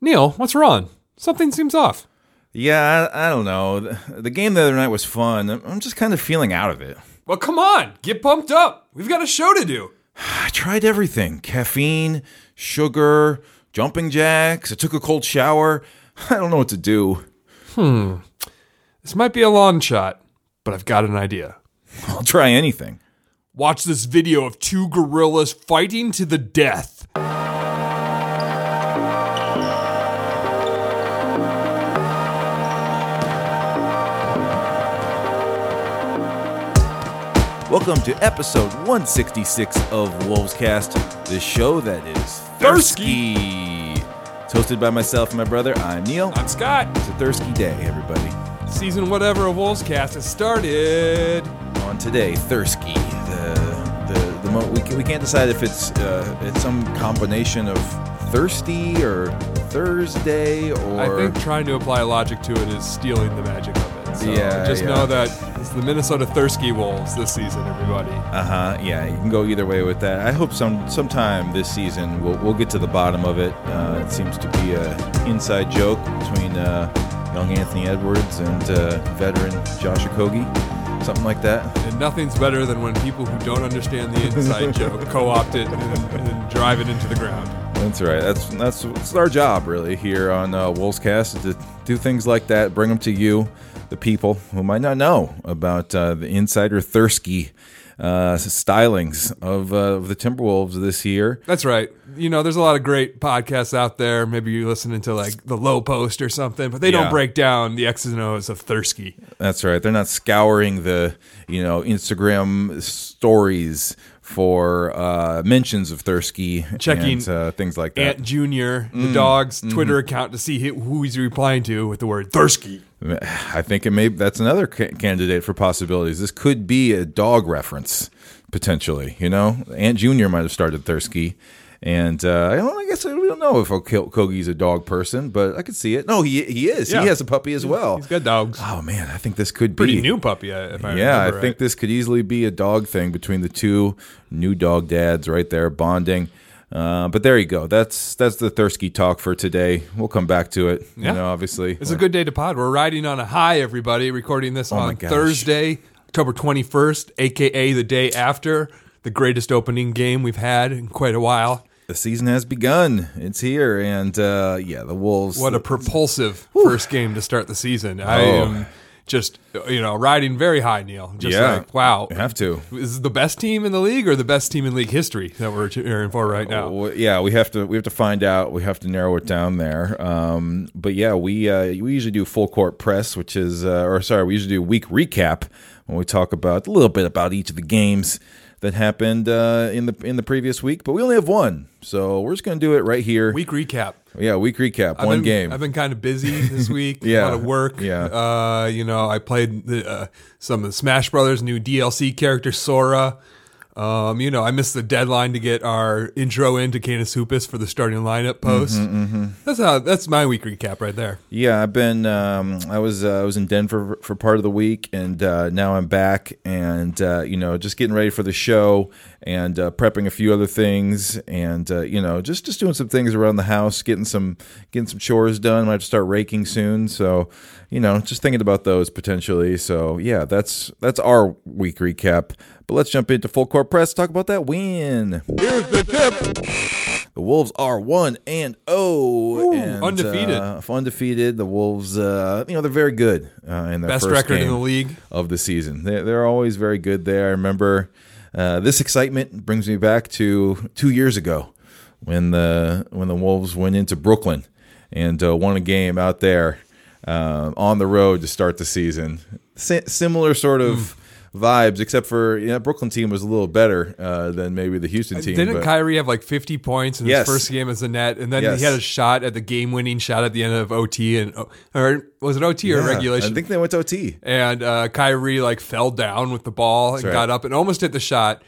Neil, what's wrong? Something seems off. Yeah, I, I don't know. The, the game the other night was fun. I'm I'm just kind of feeling out of it. Well, come on, get pumped up. We've got a show to do. I tried everything caffeine, sugar, jumping jacks. I took a cold shower. I don't know what to do. Hmm. This might be a long shot, but I've got an idea. I'll try anything. Watch this video of two gorillas fighting to the death. Welcome to episode 166 of Wolvescast, the show that is Thirsty. It's hosted by myself and my brother. I'm Neil. I'm Scott. It's a Thirsty day, everybody. Season whatever of Wolves Cast has started. On today, Thirsty. The the the mo- we, can, we can't decide if it's uh, it's some combination of thirsty or Thursday or I think trying to apply logic to it is stealing the magic of it. So Yeah, just yeah. know that it's the Minnesota Thirsty Wolves this season, everybody. Uh huh. Yeah, you can go either way with that. I hope some sometime this season we'll we'll get to the bottom of it. Uh, it seems to be a inside joke between uh, young Anthony Edwards and uh, veteran Josh Okogie, something like that. And nothing's better than when people who don't understand the inside joke co-opt it and, and drive it into the ground. That's right. That's that's that's our job really here on uh, Wolvescast to do things like that, bring them to you, the people who might not know about uh, the insider Thirsty uh, stylings of, uh, of the Timberwolves this year. That's right. You know, there's a lot of great podcasts out there. Maybe you're listening to like the Lowe Post or something, but they Yeah. don't break down the X's and O's of Thirsty. That's right. They're not scouring the you know Instagram stories for uh, mentions of Thirsty, Checking and, uh, things like that. Ant Junior, Mm. the dog's Mm-hmm. Twitter account to see who he's replying to with the word Thirsty. I think it may that's another ca- candidate for possibilities. This could be a dog reference potentially. You know, Ant Junior might have started Thirsty. And uh, I don't. I guess we don't know if Okogie's a dog person, but I could see it. No, he he is. Yeah. He has a puppy as well. He's got dogs. Oh man, I think this could Pretty be pretty new puppy, if I yeah, I think right. this could easily be a dog thing between the two new dog dads right there bonding. Uh, but there you go. That's that's the Thirsty talk for today. We'll come back to it. Yeah. You know, obviously. It's a good day to pod. We're riding on a high, everybody. Recording this Oh on. Thursday, October 21st, aka the day after the greatest opening game we've had in quite a while. The season has begun. It's here, and uh, yeah, the Wolves. What a propulsive first game to start the season. I Oh. am just, you know, riding very high, Neil. Just Yeah. like, wow. You have to. Is this the best team in the league or the best team in league history that we're cheering for right now? Well, yeah, we have to we have to find out. We have to narrow it down there. Um, but yeah, we uh, we usually do full court press, which is uh, or sorry, we usually do week recap when we talk about a little bit about each of the games that happened uh, in the in the previous week. But we only have one, so we're just gonna do it right here. Week recap. yeah, week recap, I've one been, game. I've been kind of busy this week. Yeah, a lot of work. yeah. Uh, you know, I played the, uh, some of the Smash Brothers new DLC character Sora. Um, you know, I missed the deadline to get our intro into Canis Hoopus for the starting lineup post. Mm-hmm, That's how. That's my week recap right there. Yeah, I've been. Um, I was. Uh, I was in Denver for part of the week, and uh, now I'm back, and uh, you know, just getting ready for the show, and uh, prepping a few other things, and uh, you know, just just doing some things around the house, getting some getting some chores done. Might have to start raking soon, so you know, just thinking about those potentially. So yeah, that's that's our week recap. But let's jump into full court press. Talk about that win. Here's the tip. The Wolves are one and oh, and, undefeated. uh, undefeated. The Wolves, uh, you know, they're very good uh, in their Best record in the league. of the season. They're, they're always very good there. I remember uh, this excitement brings me back to two years ago when the when the Wolves went into Brooklyn and uh, won a game out there uh, on the road to start the season. Si- similar sort of. Vibes, except for yeah, Brooklyn team was a little better uh, than maybe the Houston team. Didn't but- Kyrie have like 50 points in Yes. his first game as a net, and then Yes. he had a shot at the game-winning shot at the end of OT, and or was it OT or Yeah, regulation? I think they went to OT. and uh, Kyrie like fell down with the ball and right. got up and almost hit the shot.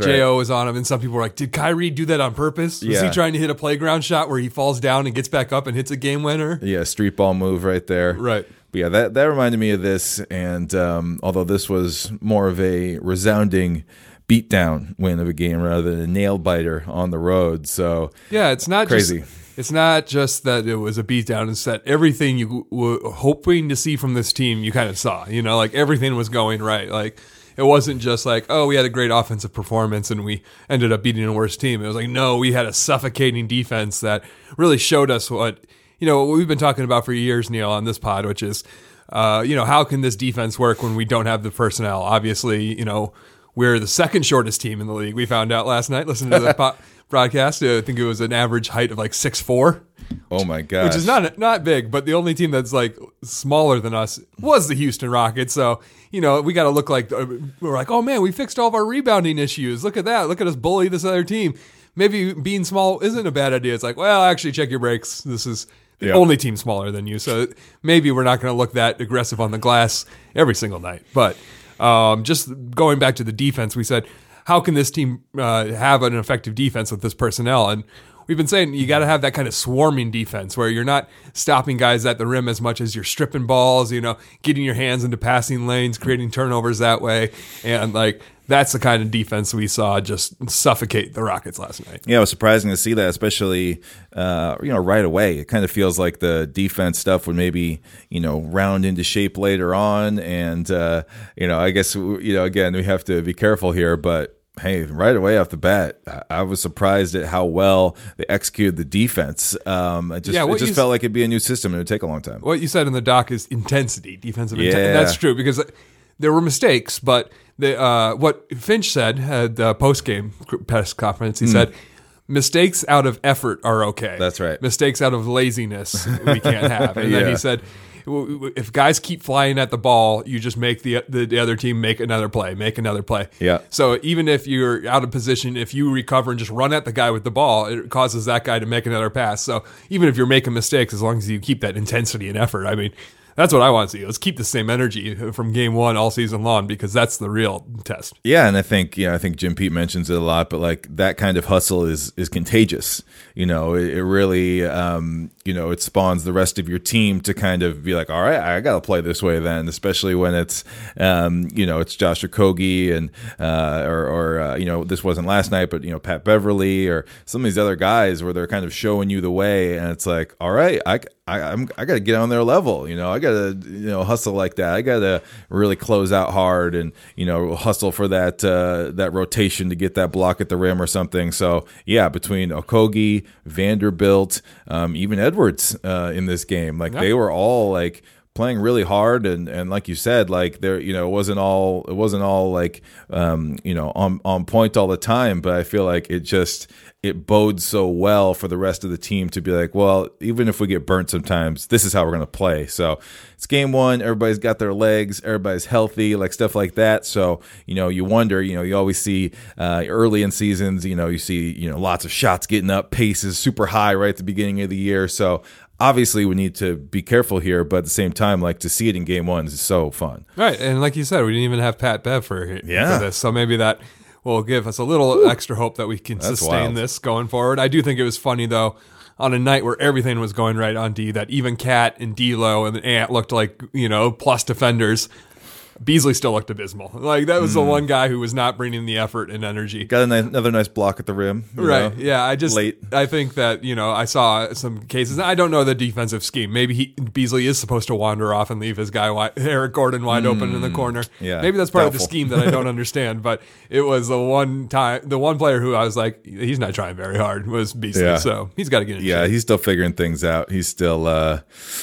right. Jo was on him, and some people were like, "Did Kyrie do that on purpose? Was Yeah. he trying to hit a playground shot where he falls down and gets back up and hits a game winner?" Yeah, street ball move right there. Right. But yeah, that that reminded me of this, and um, although this was more of a resounding beatdown win of a game rather than a nail biter on the road, so Yeah, it's not Crazy. Just, it's not just that it was a beatdown. It's that everything you were hoping to see from this team, you kind of saw. You know, like everything was going right. Like it wasn't just like, oh, we had a great offensive performance and we ended up beating a worse team. It was like, no, we had a suffocating defense that really showed us what you know what we've been talking about for years, Neil, on this pod, which is, uh, you know, how can this defense work when we don't have the personnel? Obviously, you know, we're the second shortest team in the league. We found out last night listening to the po- broadcast. I think it was an average height of like six four. Oh my god! Which is not not big, but the only team that's like smaller than us was the Houston Rockets. So you know we got to look like uh, we're like, oh man, we fixed all of our rebounding issues. Look at that! Look at us bully this other team. Maybe being small isn't a bad idea. It's like, well, actually, check your brakes. This is the Yeah. only team smaller than you, so maybe we're not going to look that aggressive on the glass every single night. But um, just going back to the defense, we said, how can this team uh, have an effective defense with this personnel? And we've been saying you got to have that kind of swarming defense where you're not stopping guys at the rim as much as you're stripping balls, you know, getting your hands into passing lanes, creating turnovers that way. And like, that's the kind of defense we saw just suffocate the Rockets last night. Yeah, it was surprising to see that, especially uh, you know right away. It kind of feels like the defense stuff would maybe you know round into shape later on, and uh, you know I guess you know again we have to be careful here, but. Hey, right away off the bat, I- was surprised at how well they executed the defense. Um, it just, Yeah, it just felt like it'd be a new system and it would take a long time. What you said in the doc is intensity, defensive intensity. Yeah. That's true because there were mistakes, but the uh, what Finch said at the post game press conference, he said mistakes out of effort are okay. That's right. Mistakes out of laziness we can't have. And then he said. "W- w- If guys keep flying at the ball, you just make the, the the other team make another play, make another play. Yeah. So even if you're out of position, if you recover and just run at the guy with the ball, it causes that guy to make another pass. So even if you're making mistakes, as long as you keep that intensity and effort, I mean, that's what I want to see. Let's keep the same energy from game one all season long because that's the real test. Yeah, and I think you know I think Jim Pete mentions it a lot, but like that kind of hustle is is contagious. You know, it, it really um, you know it spawns the rest of your team to kind of be like, all right, I got to play this way then, especially when it's um, you know it's Josh Okogie and uh, or, or uh, you know this wasn't last night, but you know Pat Beverley or some of these other guys where they're kind of showing you the way, and it's like, all right, I. I, I'm, I got to get on their level, you know. I got to, you know, hustle like that. I got to really close out hard and, you know, hustle for that uh, that rotation to get that block at the rim or something. So yeah, between Okogie, Vanderbilt, um, even Edwards uh, in this game, like they were all like playing really hard and and like you said like there you know it wasn't all it wasn't all like um you know on on point all the time but i feel like it just it bodes so well for the rest of the team to be like well even if we get burnt sometimes this is how we're going to play. So it's game one. Everybody's got their legs. Everybody's healthy like stuff like that. So you know you wonder you know you always see uh, early in seasons you know you see you know lots of shots getting up paces super high right at the beginning of the year. So obviously we need to be careful here, but at the same time, like to see it in game one is so fun. Right. And like you said, we didn't even have Pat Bev for, Yeah. for this. So maybe that will give us a little extra hope that we can sustain wild. this going forward. I do think it was funny, though, on a night where everything was going right on D, that even Cat and D'Lo and Ant looked like, you know, plus defenders. Beasley still looked abysmal. Like that Hmm. was the one guy who was not bringing the effort and energy. Got a ni- another nice block at the rim, Right. know? Yeah. I just Late. I think that you know I saw some cases. I don't know the defensive scheme. Maybe he, Beasley is supposed to wander off and leave his guy wide, Eric Gordon wide open in the corner. Hmm. yeah, Maybe that's part of the scheme that I don't understand. But it was the one time, the one player who I was like, he's not trying very hard was Beasley. Yeah. So he's got to get in. Yeah, shape. he's still figuring things out. He's still, uh,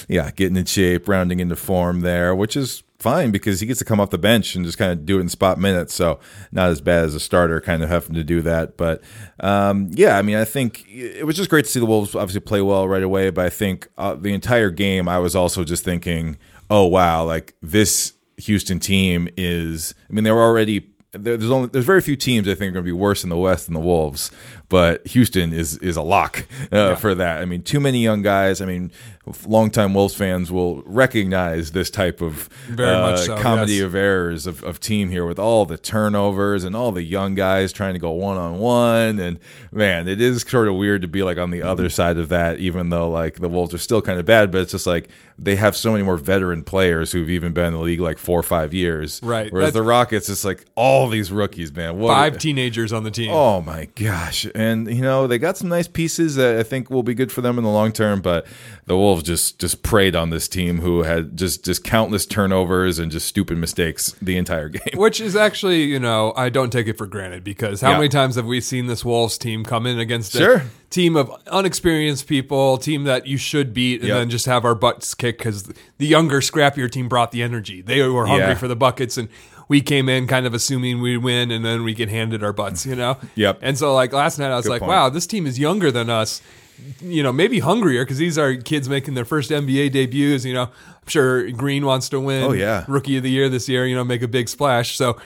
yeah, getting in shape, rounding into form there, which is fine because he gets to come off the bench and just kind of do it in spot minutes. So not as bad as a starter, kind of having to do that. But um, yeah, I mean, I think it was just great to see the Wolves obviously play well right away. But I think uh, the entire game, I was also just thinking, oh wow, like this Houston team is. I mean, they were already there's only there's very few teams I think are going to be worse in the West than the Wolves, but Houston is is a lock uh, for that. I mean, too many young guys. I mean, longtime Wolves fans will recognize this type of Very uh, much so, comedy yes. of errors of, of team here with all the turnovers and all the young guys trying to go one on one. And man, it is sort of weird to be like on the other side of that, even though like the Wolves are still kind of bad, but it's just like they have so many more veteran players who've even been in the league like four or five years. Right. Whereas That's- the Rockets, it's like all all these rookies, man. What Five teenagers on the team. Oh my gosh! And you know they got some nice pieces that I think will be good for them in the long term. But the Wolves just just preyed on this team who had just just countless turnovers and just stupid mistakes the entire game. Which is actually, you know, I don't take it for granted because how Yeah. many times have we seen this Wolves team come in against Sure. a team of unexperienced people, team that you should beat, and Yep. then just have our butts kicked because the younger, scrappier team brought the energy. They were hungry Yeah. for the buckets, and we came in kind of assuming we'd win, and then we get handed our butts, you know? Yep. And so, like, last night I was Good like, point. wow, this team is younger than us. You know, maybe hungrier because these are kids making their first NBA debuts. You know, I'm sure Green wants to win Oh, yeah. rookie of the year this year, you know, make a big splash. So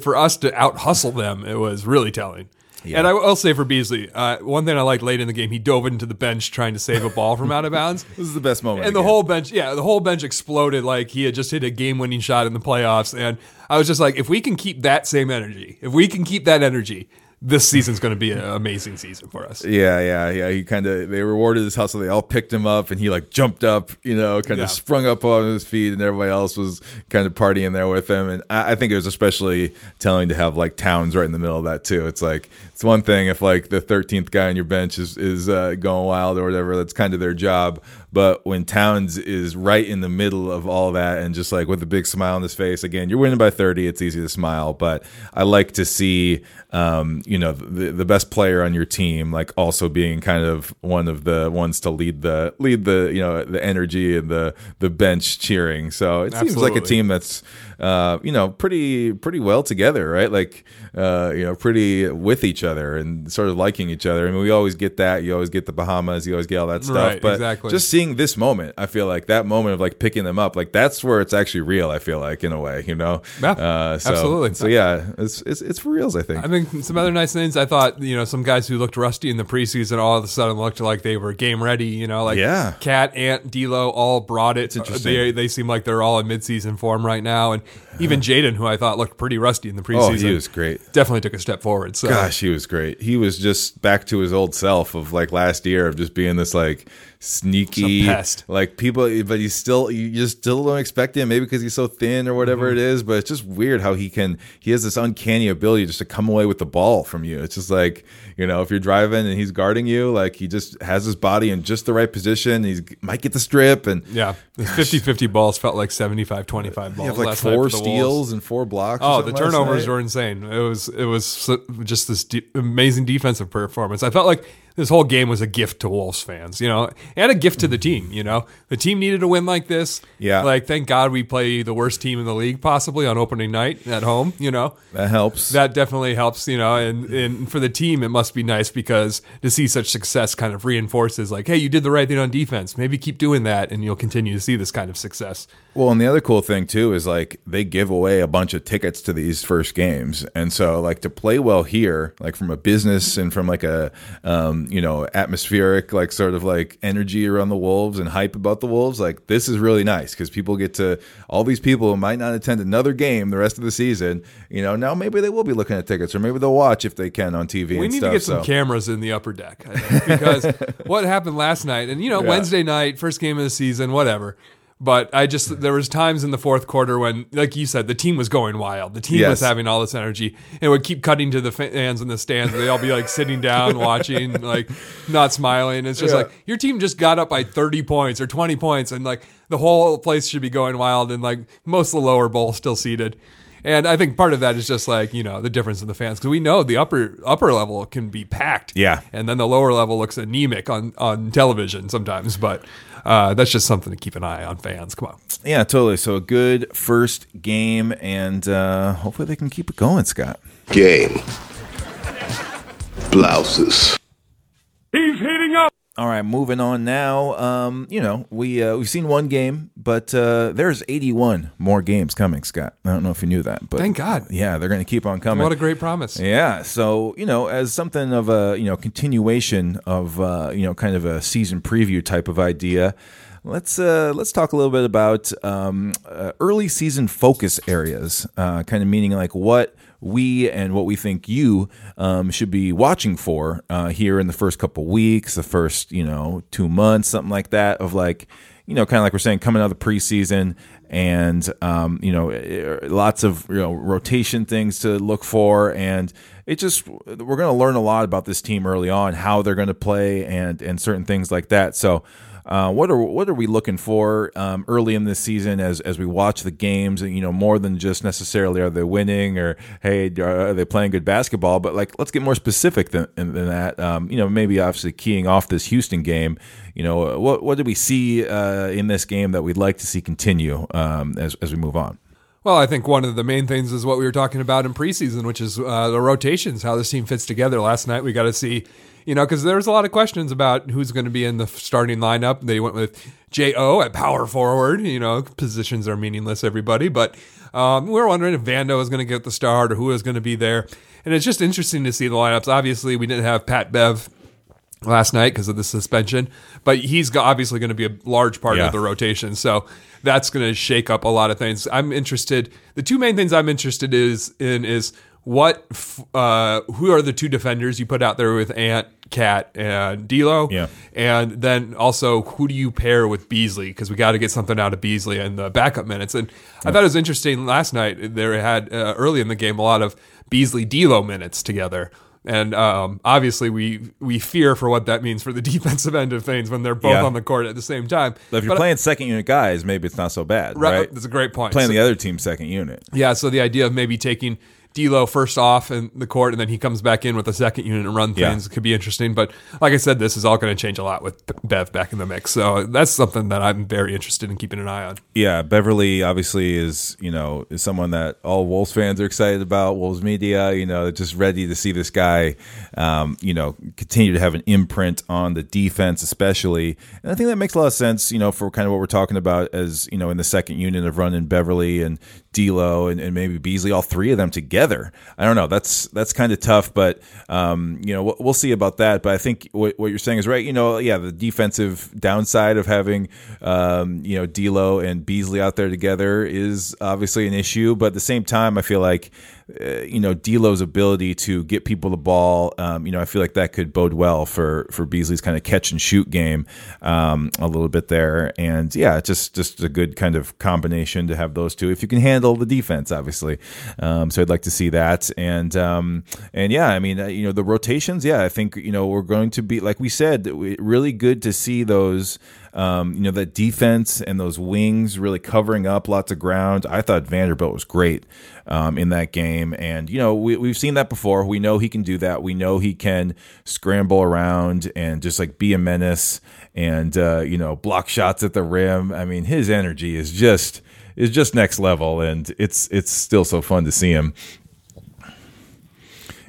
for us to out hustle them, it was really telling. And I will say for Beasley, uh, one thing I liked late in the game, he dove into the bench trying to save a ball from out of bounds. This is the best moment. And the whole bench, yeah, the whole bench exploded like he had just hit a game-winning shot in the playoffs. And I was just like, if we can keep that same energy, if we can keep that energy, this season's going to be an amazing season for us. Yeah, yeah, yeah. He kind of they rewarded his hustle. They all picked him up, and he like jumped up, you know, kind Yeah. of sprung up on his feet, and everybody else was kind of partying there with him. And I, I think it was especially telling to have like Towns right in the middle of that too. It's like it's one thing if like the thirteenth guy on your bench is is uh, going wild or whatever. That's kind of their job. But when Towns is right in the middle of all that and just like with a big smile on his face, again, you're winning by 30. It's easy to smile. But I like to see, um, you know, the, the best player on your team, like also being kind of one of the ones to lead the, lead the, you know, the energy and the, the bench cheering. So it seems like a team that's, uh, you know, pretty, pretty well together, right? Like, uh, you know, pretty with each other and sort of liking each other. I mean, we always get that. You always get the Bahamas. You always get all that stuff. Right, but exactly. just seeing this moment, I feel like that moment of like picking them up, like that's where it's actually real. I feel like in a way, you know. Yeah, uh, so, absolutely. So yeah, it's it's it's for reals. I think. I mean, some other nice things. I thought, you know, some guys who looked rusty in the preseason all of a sudden looked like they were game ready. You know, like Yeah. Cat, Ant, D'Lo all brought it. interesting. They they seem like they're all in midseason form right now, and even Jaden, who I thought looked pretty rusty in the preseason, oh, he was great. definitely took a step forward. So Gosh, he was great. He was just back to his old self of like last year of just being this like sneaky pest. like people but he's still you just still don't expect him maybe because he's so thin or whatever Mm-hmm. it is but it's just weird how he can he has this uncanny ability just to come away with the ball from you it's just like you know if you're driving and he's guarding you like he just has his body in just the right position he might get the strip and yeah, the 50-50 balls felt like 75-25 balls. like four for the Wolves. steals and four blocks Oh, the turnovers were insane. It was it was just this de- amazing defensive performance. I felt like this whole game was a gift to Wolves fans, you know, and a gift to the team. You know, the team needed a win like this. Yeah. like thank God we play the worst team in the league possibly on opening night at home. You know, that helps that definitely helps. You know, and and for the team it must be nice because to see such success kind of reinforces like, hey, you did the right thing on defense. Maybe keep doing that, and you'll continue to see this kind of success. Well, and the other cool thing too is like they give away a bunch of tickets to these first games, and so like to play well here, like from a business and from like a um, you know atmospheric like sort of like energy around the Wolves and hype about the Wolves, like this is really nice because people get to all these people who might not attend another game the rest of the season. You know, now maybe they will be looking at tickets, or maybe they'll watch if they can on TV. We need stuff, to get some cameras in the upper deck think, because what happened last night, and you know, Yeah. Wednesday night, first game of the season, whatever. But I just there was times in the fourth quarter when, like you said, the team was going wild. The team was having all this energy, and it would keep cutting to the fans in the stands. They'd all be like sitting down, watching, like not smiling. It's just Yeah. like your team just got up by thirty points or twenty points, and like the whole place should be going wild, and like most of the lower bowl still seated. And I think part of that is just like you know the difference in the fans because we know the upper upper level can be packed, Yeah. and then the lower level looks anemic on on television sometimes. But uh, that's just something to keep an eye on fans. Come on, Yeah, totally. So a good first game, and uh, hopefully they can keep it going, Scott. Game. Blouses. All right, moving on now. Um, you know, we uh, we've seen one game, but uh, there's 81 more games coming, Scott. I don't know if you knew that, but Thank God. yeah, they're going to keep on coming. what a great promise! Yeah, so you know, as something of a you know continuation of uh, you know kind of a season preview type of idea, let's uh, let's talk a little bit about um, uh, early season focus areas, uh, kind of meaning like what we and what we think you um, should be watching for uh, here in the first couple weeks, the first you know two months, something like that, of like you know, kind of like we're saying, coming out of the preseason, and um, you know, eh, lots of you know rotation things to look for, and it just we're going to learn a lot about this team early on, how they're going to play, and and certain things like that. So. Uh, what are what are we looking for um, early in this season as as we watch the games? And You know, more than just necessarily are they winning or hey are they playing good basketball? But like let's get more specific than, than that. Um, you know, maybe obviously keying off this Houston game. You know, what what did we see uh, in this game that we'd like to see continue um, as as we move on? Well, I think one of the main things is what we were talking about in preseason, which is uh, the rotations, how this team fits together. Last night, we got to see you know, because there was a lot of questions about who's going to be in the starting lineup. They went with J.O. at power forward. You know, positions are meaningless, everybody. But um, we were wondering if Vando was going to get the start or who was going to be there. And it's just interesting to see the lineups. Obviously, we didn't have Pat Bev last night because of the suspension, but he's obviously going to be a large part Yeah. of the rotation. So that's going to shake up a lot of things. I'm interested. The two main things I'm interested is in is what f- uh, who are the two defenders you put out there with Ant, Cat, and D'Lo, Yeah. and then also who do you pair with Beasley because we got to get something out of Beasley and the backup minutes. And I thought it was interesting last night. They had uh, early in the game a lot of Beasley D'Lo minutes together. And um, obviously, we we fear for what that means for the defensive end of things when they're both Yeah. on the court at the same time. But if you're But- playing second unit guys, maybe it's not so bad, right, right? that's a great point. Playing So- the other team's second unit. yeah, so the idea of maybe taking D'Lo first off in the court, and then he comes back in with the second unit and run Yeah. things could be interesting. But like I said, this is all going to change a lot with Bev back in the mix. So that's something that I'm very interested in keeping an eye on. Yeah, Beverley obviously is you know is someone that all Wolves fans are excited about. Wolves media, you know, just ready to see this guy, um, you know, continue to have an imprint on the defense, especially. And I think that makes a lot of sense, you know, for kind of what we're talking about as you know in the second unit of running Beverley and D'Lo and, and maybe Beasley, all three of them together. I don't know. That's that's kind of tough, but um, you know, we'll, we'll see about that. But I think what, what you're saying is right. You know, yeah, the defensive downside of having um, you know D'Lo and Beasley out there together is obviously an issue. But at the same time, I feel like uh, you know D'Lo's ability to get people the ball. Um, you know, I feel like that could bode well for for Beasley's kind of catch and shoot game um, a little bit there. And yeah, just just a good kind of combination to have those two if you can handle the defense, obviously. Um, so I'd like to see that. And um, and yeah, I mean, uh, you know, the rotations. Yeah, I think you know we're going to be like we said, really good to see those. Um, you know that defense and those wings really covering up lots of ground. I thought Vanderbilt was great um, in that game, and you know we, we've seen that before. We know he can do that. We know he can scramble around and just like be a menace and uh, you know block shots at the rim. I mean, his energy is just is just next level, and it's it's still so fun to see him.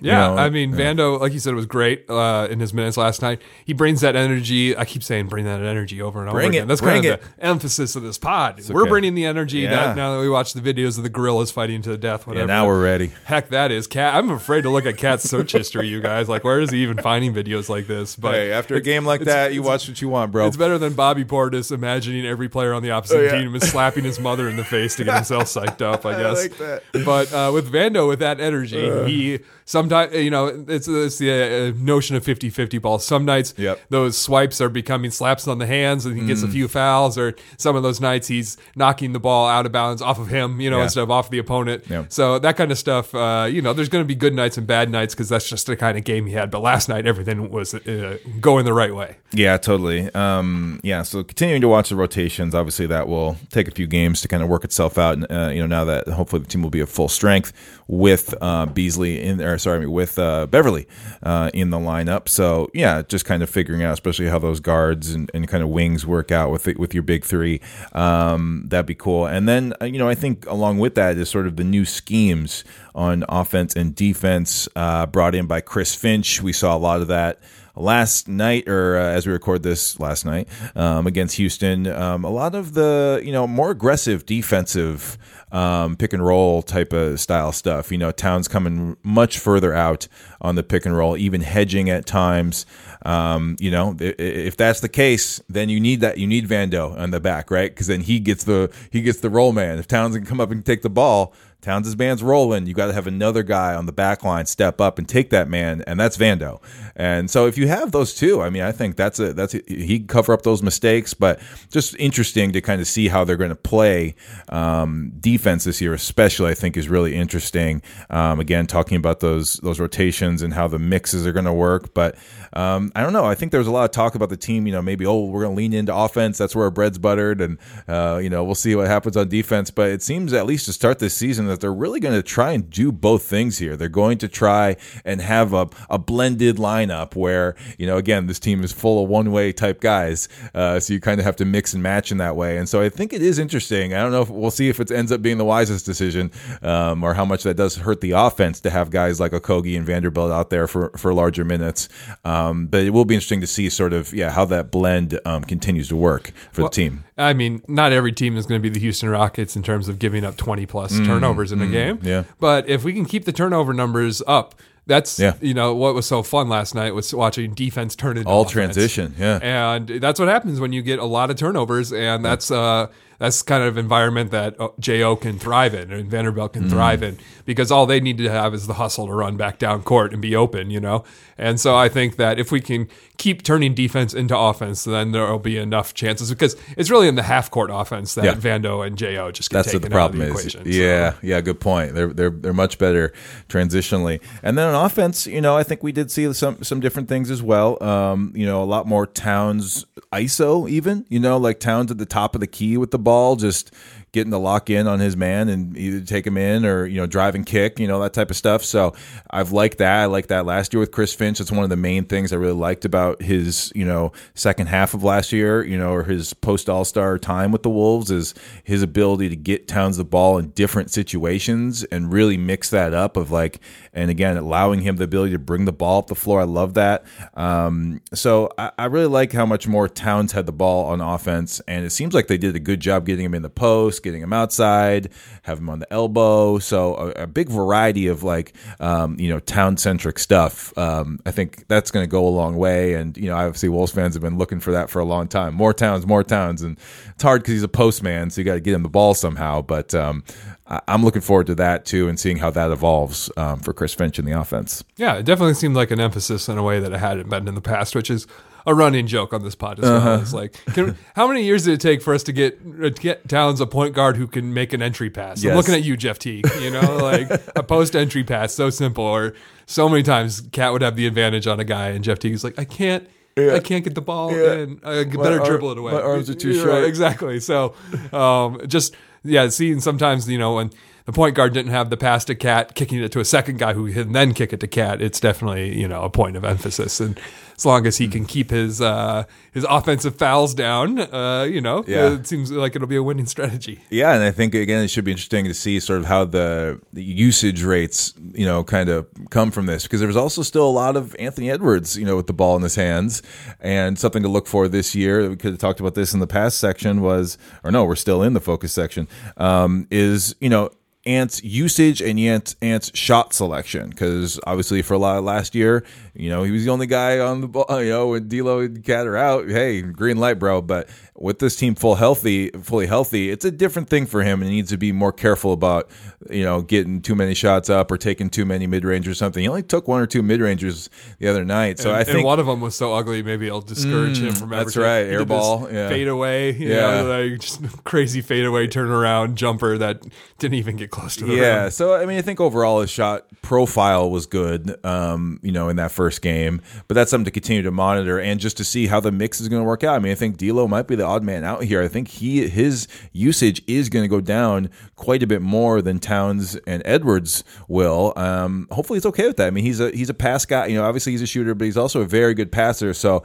Yeah, know, I mean, Vando, like you said, was great uh, in his minutes last night. He brings that energy. I keep saying bring that energy over and over Bring again. it, That's bring kind of it. the emphasis of this pod. We're okay. bringing the energy Yeah. that now that we watch the videos of the gorillas fighting to the death, whatever. And now we're ready. Heck, that is cat. I'm afraid to look at Cat's search history, you guys. Like, where is he even finding videos like this? But Hey, after a game like that, you watch what you want, bro. It's better than Bobby Portis imagining every player on the opposite Oh, yeah. team is slapping his mother in the face to get himself psyched up. I guess. like that. But uh, with Vando, with that energy, he sometimes you know it's, it's the uh, notion of 50-50 ball. Some nights Yep. those swipes are becoming slaps on the hands, and he gets a Mm. few fouls. Or some of those nights he's knocking the ball out of bounds off of him, you know, Yeah. instead of off the opponent. Yeah. So that kind of stuff. Uh, you know, there's going to be good nights and bad nights because that's just the kind of game he had. But last night everything was uh, going the right way. Yeah, totally. Um, yeah, so continuing to watch the rotations, obviously that will take a few games to kind of work itself out. And uh, you know, now that hopefully the team will be at full strength with uh, Beasley in there, sorry, with uh, Beverley uh, in the lineup. So yeah, just kind of figuring out, especially how those guards and, and kind of wings work out with with your big three. Um, that'd be cool. And then uh, you know, I think along with that is sort of the new schemes on offense and defense uh, brought in by Chris Finch. We saw a lot of that last night, or uh, as we record this last night um, against Houston, um, a lot of the you know more aggressive defensive um, pick and roll type of style stuff. You know, Towns coming much further out on the pick and roll, even hedging at times. Um, you know, if that's the case, then you need that. You need Vando on the back, right? Because then he gets the he gets the roll man. If Towns can come up and take the ball, Towns' band's rolling. You got to have another guy on the back line step up and take that man, and that's Vando. And so if you have those two, I mean, I think that's a that's a, he can cover up those mistakes. But just interesting to kind of see how they're going to play um, defense this year, especially. I think is really interesting. Um, again, talking about those those rotations and how the mixes are going to work. But um, I don't know. I think there was a lot of talk about the team. You know, maybe oh we're going to lean into offense. That's where our bread's buttered, and uh, you know we'll see what happens on defense. But it seems at least to start this season that they're really going to try and do both things here. They're going to try and have a, a blended lineup where you know again this team is full of one way type guys, uh, so you kind of have to mix and match in that way. And so I think it is interesting. I don't know if we'll see if it ends up being the wisest decision um, or how much that does hurt the offense to have guys like Okogie and Vanderbilt out there for for larger minutes. Um, but it will be interesting to see sort of yeah how that blend um, continues to work for the team. I mean, not every team is going to be the Houston Rockets in terms of giving up 20 plus turnovers in a game. Mm, yeah. But if we can keep the turnover numbers up, that's Yeah. you know what was so fun last night was watching defense turn into All offense. transition, yeah. and that's what happens when you get a lot of turnovers, and that's uh that's kind of environment that uh, Jo can thrive in and Vanderbilt Mm. can thrive in because all they need to have is the hustle to run back down court and be open, you know. And so I think that if we can keep turning defense into offense, then there will be enough chances because it's really in the half court offense that Yeah. Vando and Jo just get That's what the problem out of the is. equation. So- Yeah, yeah, good point. They're they're they're much better transitionally. And then on offense, you know, I think we did see some some different things as well. Um, you know, a lot more Towns ISO even, you know, like Towns at the top of the key with the ball, just getting the lock in on his man and either take him in or, you know, drive and kick, you know, that type of stuff. So I've liked that. I liked that last year with Chris Finch. That's one of the main things I really liked about his, you know, second half of last year, you know, or his post All Star time with the Wolves is his ability to get Towns the ball in different situations and really mix that up of like, and again, allowing him the ability to bring the ball up the floor. I love that. Um, so I, I really like how much more Towns had the ball on offense, and it seems like they did a good job getting him in the post, getting him outside, have him on the elbow. So a, a big variety of like, um, you know, town centric stuff. Um, I think that's going to go a long way, and you know, obviously Wolves fans have been looking for that for a long time. More towns, more towns, and it's hard because he's a postman, so you got to get him the ball somehow. But um, I- I'm looking forward to that too, and seeing how that evolves um, for Chris Finch in the offense. Yeah, it definitely seemed like an emphasis in a way that it hadn't been in the past, which is a running joke on this pod as well. Uh-huh. It's like, can, how many years did it take for us to get uh, get Towns a point guard who can make an entry pass? Yes. I'm looking at you, Jeff Teague. You know, like a post entry pass, so simple. Or so many times, Cat would have the advantage on a guy, and Jeff Teague's like, I can't. I can't get the ball Yeah. in. I better ar- dribble it away. my arms are too Yeah, short. Exactly. So, um, just yeah, seeing sometimes you know when the point guard didn't have the pass to Cat, kicking it to a second guy who can then kick it to Cat. It's definitely you know a point of emphasis, and as long as he Hmm. can keep his uh, his offensive fouls down, uh, you know, Yeah. it seems like it'll be a winning strategy. Yeah, and I think again it should be interesting to see sort of how the, the usage rates, you know, kind of come from this because there was also still a lot of Anthony Edwards, you know, with the ball in his hands, and something to look for this year. We could have talked about this in the past section was, or no, we're still in the focus section. Um, is you know. Ant's usage and Ant's, Ant's shot selection because obviously for a lot of last year, you know, he was the only guy on the ball. You know, when D'Lo and Cat are out, hey, green light, bro. But with this team full healthy, fully healthy, it's a different thing for him, and he needs to be more careful about you know getting too many shots up or taking too many mid range or something. He only took one or two mid rangers the other night, so and, I think and one of them was so ugly, maybe it'll discourage mm, him from. that's right, he air ball, yeah. fade away, you Yeah. know, like just crazy fade away turnaround jumper that didn't even get close Yeah, so I mean, I think overall his shot profile was good, um, you know, in that first game. But that's something to continue to monitor and just to see how the mix is going to work out. I mean, I think D'Lo might be the odd man out here. I think he his usage is going to go down quite a bit more than Towns and Edwards will. Um, hopefully, he's okay with that. I mean, he's a he's a pass guy. You know, obviously he's a shooter, but he's also a very good passer. So.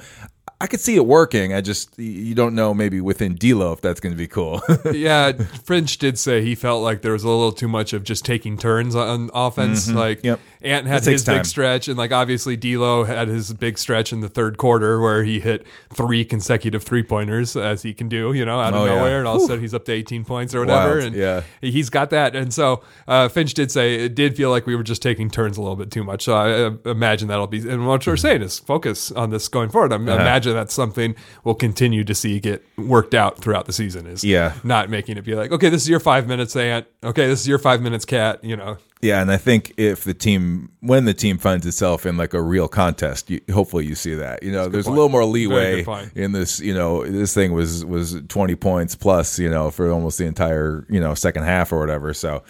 I could see it working. I just you don't know maybe within D'Lo if that's going to be cool. yeah, Finch did say he felt like there was a little too much of just taking turns on offense. Like, Mm-hmm. Yep. Ant had his big stretch, and like obviously D'Lo had his big stretch in the third quarter where he hit three consecutive three pointers, as he can do, you know, out of Oh, yeah. nowhere, and all of a sudden he's up to 18 points or whatever, Wild, and yeah. he's got that. And so uh, Finch did say it did feel like we were just taking turns a little bit too much. So I uh, imagine that'll be, and what you're saying is focus on this going forward. I Uh-huh. imagine that's something we'll continue to see get worked out throughout the season. Is Yeah. not making it be like, okay, this is your five minutes, Ant. Okay, this is your five minutes, Cat. You know, Yeah, and I think if the team, when the team finds itself in like a real contest, you, hopefully you see that. You know, there's a little more leeway in this. You know, this thing was was 20 points plus. You know, for almost the entire you know second half or whatever. So.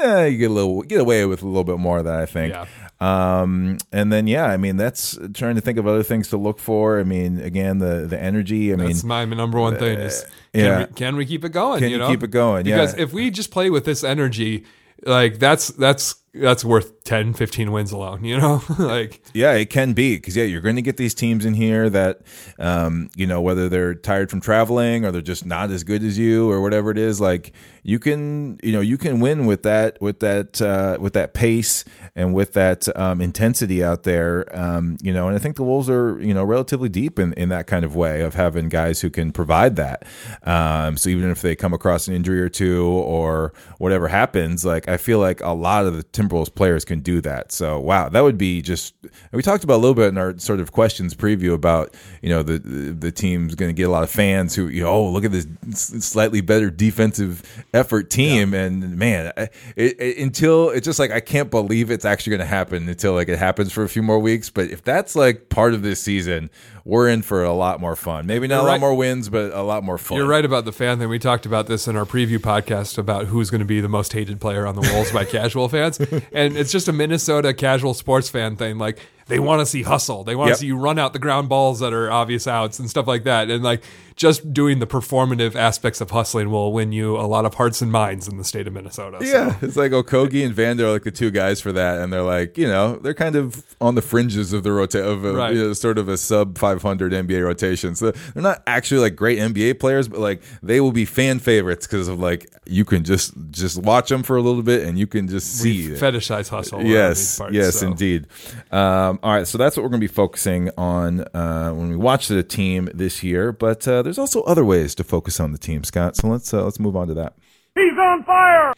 Eh, you get a little get away with a little bit more of that, I think. Yeah. Um, and then yeah, I mean that's trying to think of other things to look for. I mean, again, the the energy. I mean, That's my number one thing is can, yeah. we, can we keep it going? Can you know? keep it going? Yeah. Because if we just play with this energy, like that's that's that's worth 10, 15 wins alone. You know, like Yeah, it can be because yeah, you're going to get these teams in here that, um, you know, whether they're tired from traveling or they're just not as good as you or whatever it is. Like you can, you know, you can win with that, with that, uh, with that pace and with that um, intensity out there. Um, you know, and I think the Wolves are, you know, relatively deep in in that kind of way of having guys who can provide that. Um, so even if they come across an injury or two or whatever happens, like I feel like a lot of the Timberwolves players can do that. So wow, that would be just. We talked about a little bit in our sort of questions preview about you know the the, the team's going to get a lot of fans who you know oh look at this slightly better defensive effort team and man it, it, until it's just like I can't believe it's actually going to happen until like it happens for a few more weeks. But if that's like part of this season, we're in for a lot more fun. Maybe not You're a lot right. more wins, but a lot more fun. You're right about the fan thing. We talked about this in our preview podcast about who's going to be the most hated player on the Wolves by casual fans, and it's just a Minnesota casual sports fan thing. Like they want to see hustle, they want to Yep. see you run out the ground balls that are obvious outs and stuff like that, and like just doing the performative aspects of hustling will win you a lot of hearts and minds in the state of Minnesota. So- Yeah, it's like Okogie and Vander are like the two guys for that, and they're like, you know, they're kind of on the fringes of the rota- of a, Right. you know, sort of a sub 500 NBA rotation. So they're not actually like great NBA players, but like they will be fan favorites because of like you can just just watch them for a little bit and you can just see. we fetishize hustle. Yes, parts, yes, so. indeed. Um, all right, so that's what we're going to be focusing on uh, when we watch the team this year. But uh, there's also other ways to focus on the team, Scott. So let's uh, let's move on to that. He's on fire!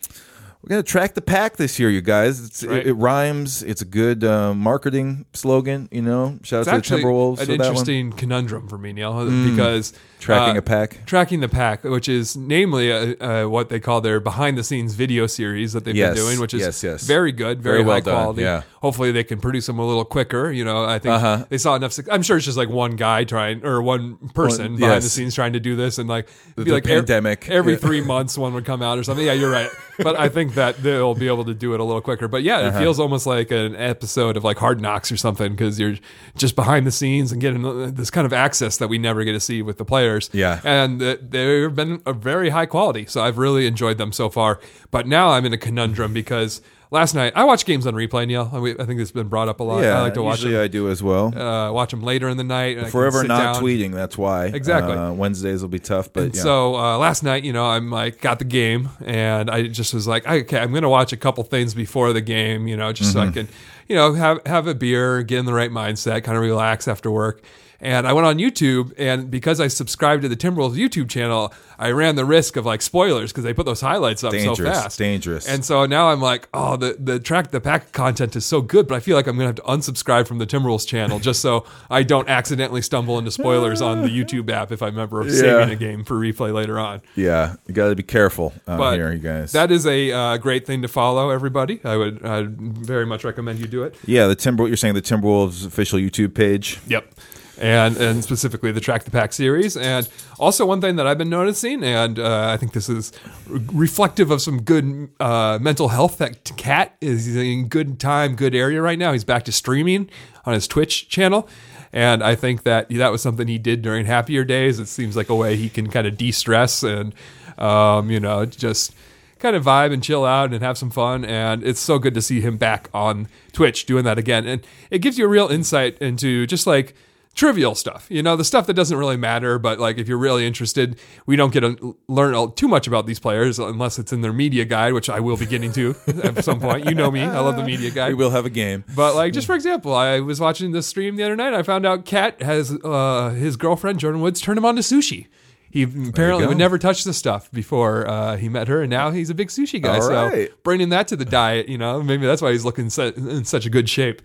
We're gonna track the pack this year, you guys. It's, Right. it, it rhymes. It's a good uh, marketing slogan. You know, shout It's out to the Timberwolves. an for that one. Mm. interesting conundrum for me, Neil, because Tracking uh, a pack. tracking the pack, which is namely uh, uh, what they call their behind the scenes video series that they've Yes, been doing, which is yes, yes. very good, very, Very well high done, quality. yeah. Hopefully, they can produce them a little quicker. You know, I think Uh-huh. they saw enough. suc- I'm sure it's just like one guy trying or one person One- behind yes. the scenes trying to do this, and like it'd The be like ev- pandemic. every Yeah. three months one would come out or something. Yeah, you're right. But I think that they'll be able to do it a little quicker. But yeah, Uh-huh. it feels almost like an episode of like Hard Knocks or something because you're just behind the scenes and getting uh, this kind of access that we never get to see with the players. Yeah. and they've been a very high quality. So I've really enjoyed them so far. But now I'm in a conundrum because last night I watched games on replay. Neil, I think it's been brought up a lot. Yeah, I like to watch usually them. I do as well. Uh, watch them later in the night. and Forever not down. tweeting. That's why. Exactly. Uh, Wednesdays will be tough, but yeah. So uh, last night, you know, I'm like got the game, and I just was like, okay, I'm gonna watch a couple things before the game, you know, just so Mm-hmm. I can, you know, have have a beer, get in the right mindset, kind of relax after work. And I went on YouTube, and because I subscribed to the Timberwolves YouTube channel, I ran the risk of like spoilers because they put those highlights up so Dangerous, fast. dangerous. And so now I'm like, oh, the the track the pack content is so good, but I feel like I'm gonna have to unsubscribe from the Timberwolves channel just so I don't accidentally stumble into spoilers on the YouTube app if I'm ever saving a game for replay later on. yeah, you got to be careful But here, you guys. That is a uh, great thing to follow, everybody. I would I'd very much recommend you do it. yeah, the Timber. You're saying the Timberwolves official YouTube page. Yep. And and specifically the Track the Pack series. And also one thing that I've been noticing, and uh, I think this is re- reflective of some good uh, mental health. That Cat is in good time, good area right now. He's back to streaming on his Twitch channel. And I think that that was something he did during happier days. It seems like a way he can kind of de-stress and, um, you know, just kind of vibe and chill out and have some fun. And it's so good to see him back on Twitch doing that again. And it gives you a real insight into just like trivial stuff. You know, the stuff that doesn't really matter, but like if you're really interested, we don't get to learn too much about these players unless it's in their media guide, which I will be getting to at some point. You know me, I love the media guide. We will have a game. But like, just for example, I was watching this stream the other night. I found out Cat has uh, his girlfriend Jordyn Woods turned him on to sushi. He apparently would never touch the stuff before uh, he met her, and now he's a big sushi guy. All so right. bringing that to the diet, you know, maybe that's why he's looking in such a good shape.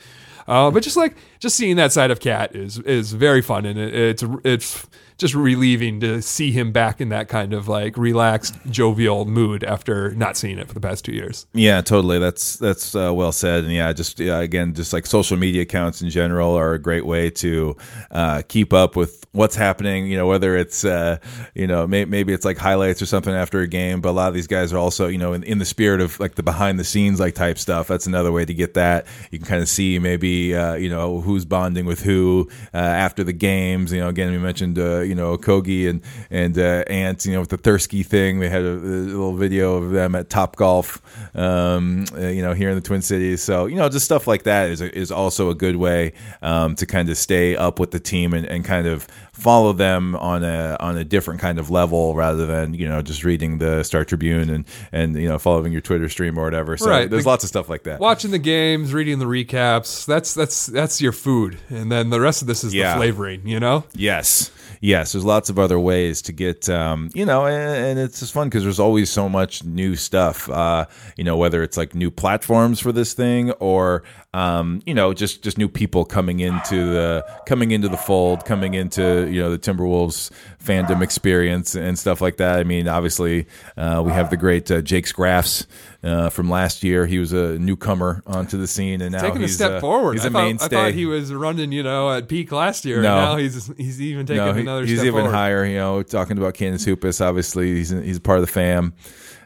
Uh, but just like just seeing that side of Cat is is very fun, and it, it's it's just relieving to see him back in that kind of like relaxed, jovial mood after not seeing it for the past two years. Yeah, totally. That's that's uh, well said. And yeah, just yeah, again, just like social media accounts in general are a great way to uh, keep up with what's happening. You know, whether it's uh, you know may, maybe it's like highlights or something after a game, but a lot of these guys are also you know in, in the spirit of like the behind the scenes like type stuff. That's another way to get that. You can kind of see maybe uh, you know who's bonding with who uh, after the games. You know, again, we mentioned uh, you know Kogi and and uh, Ant. You know, with the Thursky thing, they had a, a little video of them at Top Golf. Um, uh, you know, here in the Twin Cities. So you know, just stuff like that is is also a good way um, to kind of stay up with the team and, and kind of follow them on a on a different kind of level rather than you know just reading the Star Tribune and and you know following your Twitter stream or whatever. So Right. there's The- lots of stuff like that. watching the games, reading the recaps. That's that's that's your food, and then the rest of this is Yeah. the flavoring. You know, Yes, yes. There's lots of other ways to get, um, you know, and, and it's just fun because there's always so much new stuff. Uh, you know, whether it's like new platforms for this thing or, um, you know, just just new people coming into the coming into the fold, coming into you know the Timberwolves fandom experience and stuff like that. I mean, obviously, uh, we have the great uh, Jake Scraffs. Uh, from last year, he was a newcomer onto the scene, and now taking a step forward. He's I a thought, mainstay. I thought he was running, you know, at peak last year, No. and now he's he's even taking No, he- another he's even forward. higher. You know, talking about Canis Hoopus. Obviously, he's he's part of the fam.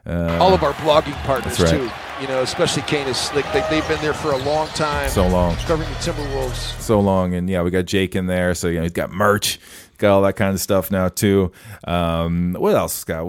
Uh, all of our blogging partners right. too. You know, especially Canis. Like they, they've been there for a long time, so long, covering the Timberwolves. so long, and yeah, we got Jake in there. So you know, he's got merch, got all that kind of stuff now too. Um, what else, Scott?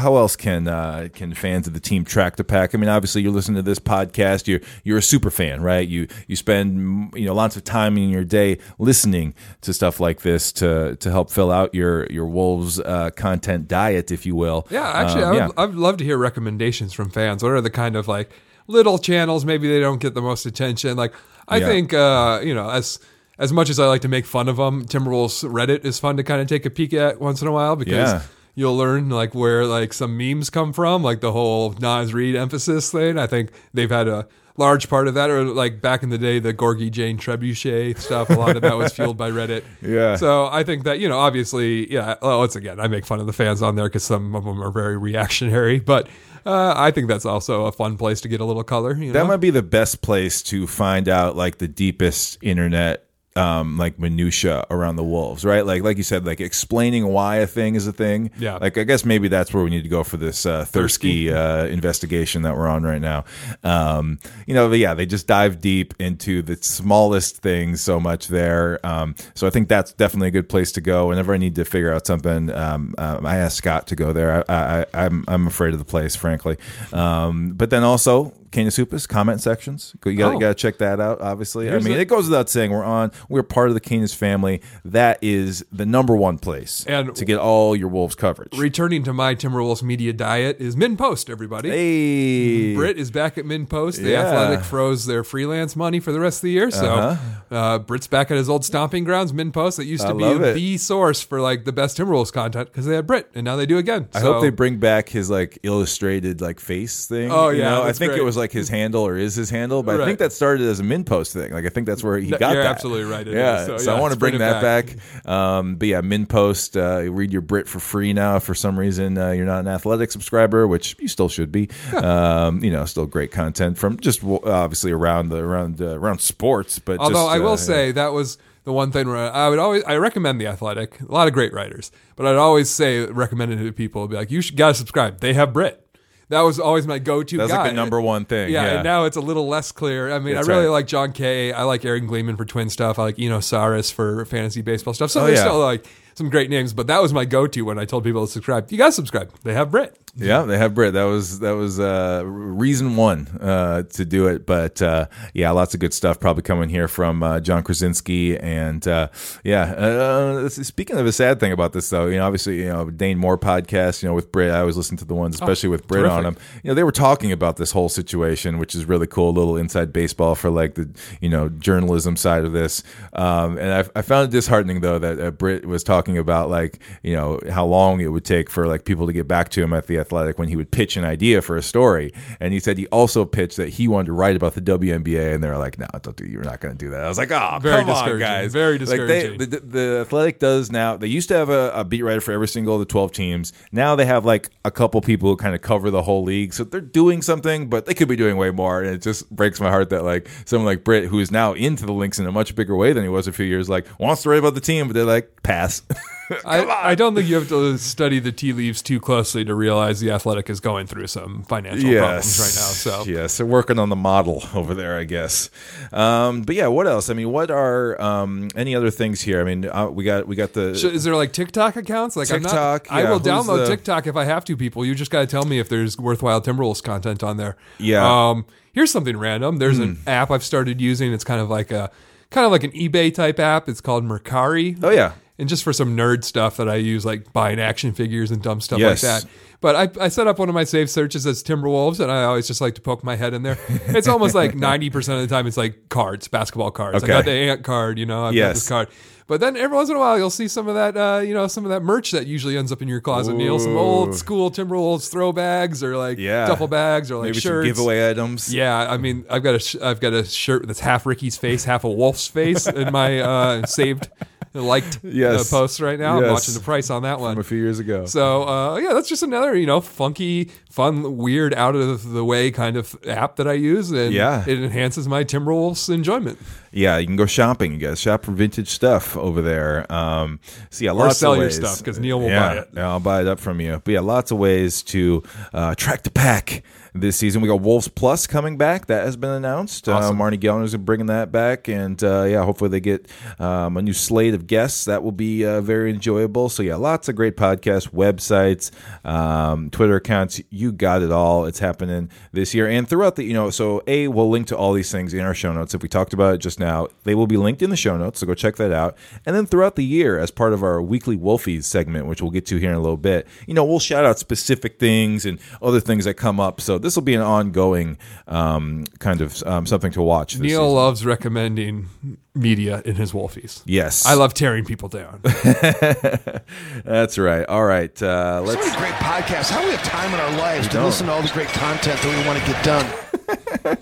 How else can uh, can fans of the team track the pack? I mean, obviously, you're listening to this podcast. You're you're a super fan, right? You you spend you know lots of time in your day listening to stuff like this to to help fill out your your Wolves uh, content diet, if you will. Yeah, actually, Um, I would, yeah. I'd love to hear recommendations from fans. What are the kind of like little channels? Maybe they don't get the most attention. Like, I Yeah. think, uh, you know, as as much as I like to make fun of them, Timberwolves Reddit is fun to kind of take a peek at once in a while because Yeah. you'll learn like where like some memes come from, like the whole Naz Reid emphasis thing. I think they've had a large part of that, or like back in the day, the Gorgui Dieng Trebuchet stuff. A lot of that was fueled by Reddit. Yeah. So I think that you know, obviously, yeah. Well, once again, I make fun of the fans on there because some of them are very reactionary, but uh, I think that's also a fun place to get a little color. You know? That might be the best place to find out like the deepest internet um like minutia around the wolves right? Like like you said like explaining why a thing is a thing. Yeah. like i guess maybe that's where we need to go for this uh thirsty uh investigation that we're on right now. Um you know but yeah they just dive deep into the smallest things so much there. Um so i think that's definitely a good place to go whenever i need to figure out something. Um, um i ask scott to go there. I i i'm i'm afraid of the place frankly. Um but then also Canis Hoopus comment sections. You got Oh. to check that out. Obviously, Here's I mean, a- it goes without saying we're on. We're part of the Canis family. That is the number one place And- to get all your Wolves coverage. Returning to my Timberwolves media diet is MinnPost. Everybody, hey, Britt is back at MinnPost. The Yeah. Athletic froze their freelance money for the rest of the year, so Uh-huh. uh, Britt's back at his old stomping grounds, MinnPost. That used I to be the source for like the best Timberwolves content because they had Britt, and now they do again. I hope they bring back his like illustrated like face thing. Oh, you yeah, know? I think great. it was like his handle or is his handle, but I think that started as a MinnPost thing. Like I think that's where he No, got you're that. absolutely right, it yeah, is. so, So, I want to bring that back. back. Um, but yeah, MinnPost. Uh, read your Britt for free now. If for some reason uh, you're not an athletic subscriber, which you still should be. um, you know, still great content from just obviously around the around uh, around sports. But Although just, I will uh, say that was the one thing where I would always I recommend the Athletic. A lot of great writers, but I'd always say recommend it to people. Be like, you should gotta subscribe. They have Britt. That was always my go-to. That's guy. like the number one thing. Yeah, Yeah, and now it's a little less clear. I mean, That's I really right. like John Kay. I like Aaron Gleeman for Twin stuff. I like Eno Sarris for fantasy baseball stuff. So Oh, there's yeah. still like some great names, but that was my go-to when I told people to subscribe. You gotta subscribe. They have Britt. Yeah, they have Britt. That was that was uh, reason one uh, to do it. But uh, yeah, lots of good stuff probably coming here from uh, Jon Krawczynski. And uh, yeah, uh, speaking of a sad thing about this though, you know, obviously you know Dane Moore podcast, you know, with Britt. I always listen to the ones, especially with Britt on them. You know, they were talking about this whole situation, which is really cool. A little inside baseball for like the you know journalism side of this. Um, and I, I, found it disheartening though that uh, Britt was talking about like you know how long it would take for like people to get back to him at the Athletic when he would pitch an idea for a story. And he said he also pitched that he wanted to write about the WNBA, and they're like, "No, don't do. You're not going to do that." I was like, "Oh, Very come on, discouraging. guys." Very Like, they- discouraging. the, the Athletic does now. They used to have a, a beat writer for every single of the 12 teams. Now they have like a couple people who kind of cover the whole league. So they're doing something, but they could be doing way more. And it just breaks my heart that like someone like Britt, who is now into the Lynx in a much bigger way than he was a few years, like wants to write about the team, but they're like pass. I, I don't think you have to study the tea leaves too closely to realize the athletic is going through some financial problems right now. So yes, they're working on the model over there, I guess. Um, but yeah, what else? I mean, what are um, any other things here? I mean, uh, we got we got the So is there like TikTok accounts? Like TikTok, I'm not, I will download the- TikTok if I have to. People, you just got to tell me if there's worthwhile Timberwolves content on there. Yeah. Um. Here's something random. There's an Hmm. app I've started using. It's kind of like a kind of like an eBay type app. It's called Mercari. Oh, yeah. And just for some nerd stuff that I use, like buying action figures and dumb stuff Yes. like that. But I, I set up one of my save searches as Timberwolves, and I always just like to poke my head in there. It's almost like 90% of the time it's like cards, basketball cards. Okay. I got the ant card, you know, I've got Yes. this card. But then every once in a while, you'll see some of that, uh, you know, some of that merch that usually ends up in your closet, Neil. Some old school Timberwolves throw bags or like Yeah. duffel bags or like maybe shirts. giveaway items. Yeah, I mean, I've got a sh- I've got a shirt that's half Ricky's face, half a wolf's face in my uh, saved, liked Yes. uh, posts right now. I'm watching the price on that From one. a few years ago. So uh, yeah, that's just another you know funky, fun, weird, out of the way kind of app that I use, and Yeah. it enhances my Timberwolves enjoyment. Yeah, you can go shopping. You guys shop for vintage stuff over there. Um, so yeah, lots sell of your stuff because Neil will yeah, buy it. Yeah, I'll buy it up from you. But yeah, lots of ways to uh, track the pack this season. We got Wolves Plus coming back. That has been announced. Awesome. Uh, Marney Gellner's bringing that back, and uh, yeah, hopefully they get um, a new slate of guests. That will be uh, very enjoyable. So yeah, lots of great podcasts, websites, um, Twitter accounts. You got it all. It's happening this year and throughout the. You know, so a we'll link to all these things in our show notes. If we talked about it just now, they will be linked in the show notes. So go check that out. And then throughout the year, as part of our weekly Wolfies segment, which we'll get to here in a little bit, you know, we'll shout out specific things and other things that come up. So this will be an ongoing um, kind of um, something to watch. This Neil season. loves recommending media in his Wolfies. Yes, I love tearing people down. That's right. All right, uh, let's. many great podcasts. How do we have time in our lives to don't. listen to all the great content that we want to get done?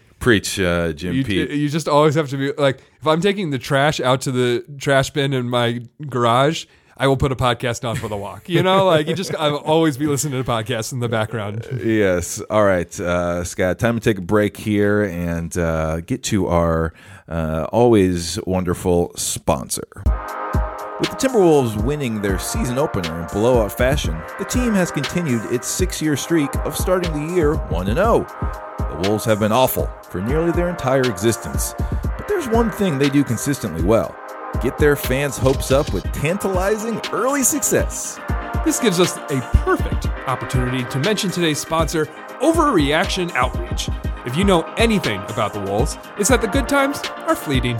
Preach, uh, Jim You, Pete. you just always have to be like, if I'm taking the trash out to the trash bin in my garage, I will put a podcast on for the walk. You know, like you just, I'll always be listening to podcasts in the background. Yes. All right, uh, Scott. Time to take a break here and uh, get to our uh, always wonderful sponsor. With the Timberwolves winning their season opener in blowout fashion, the team has continued its six-year streak of starting the year one and zero. The Wolves have been awful for nearly their entire existence, but there's one thing they do consistently well: get their fans' hopes up with tantalizing early success. This gives us a perfect opportunity to mention today's sponsor, Overreaction Outreach. If you know anything about the Wolves, it's that the good times are fleeting.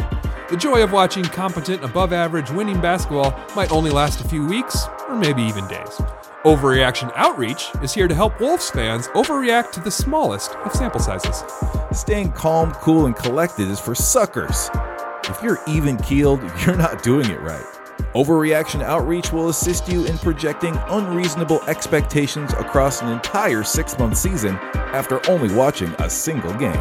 The joy of watching competent, above average winning basketball might only last a few weeks or maybe even days. Overreaction Outreach is here to help Wolves fans overreact to the smallest of sample sizes. Staying calm, cool, and collected is for suckers. If you're even keeled, you're not doing it right. Overreaction Outreach will assist you in projecting unreasonable expectations across an entire six month season after only watching a single game.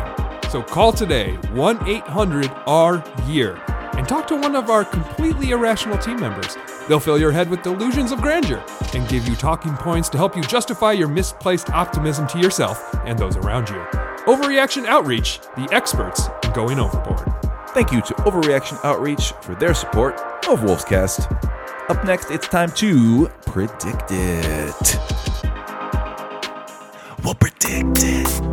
So call today 1 800 R Year and talk to one of our completely irrational team members. They'll fill your head with delusions of grandeur and give you talking points to help you justify your misplaced optimism to yourself and those around you. Overreaction Outreach, the experts in going overboard. Thank you to Overreaction Outreach for their support of Wolfscast. Up next, it's time to predict it. We'll predict it.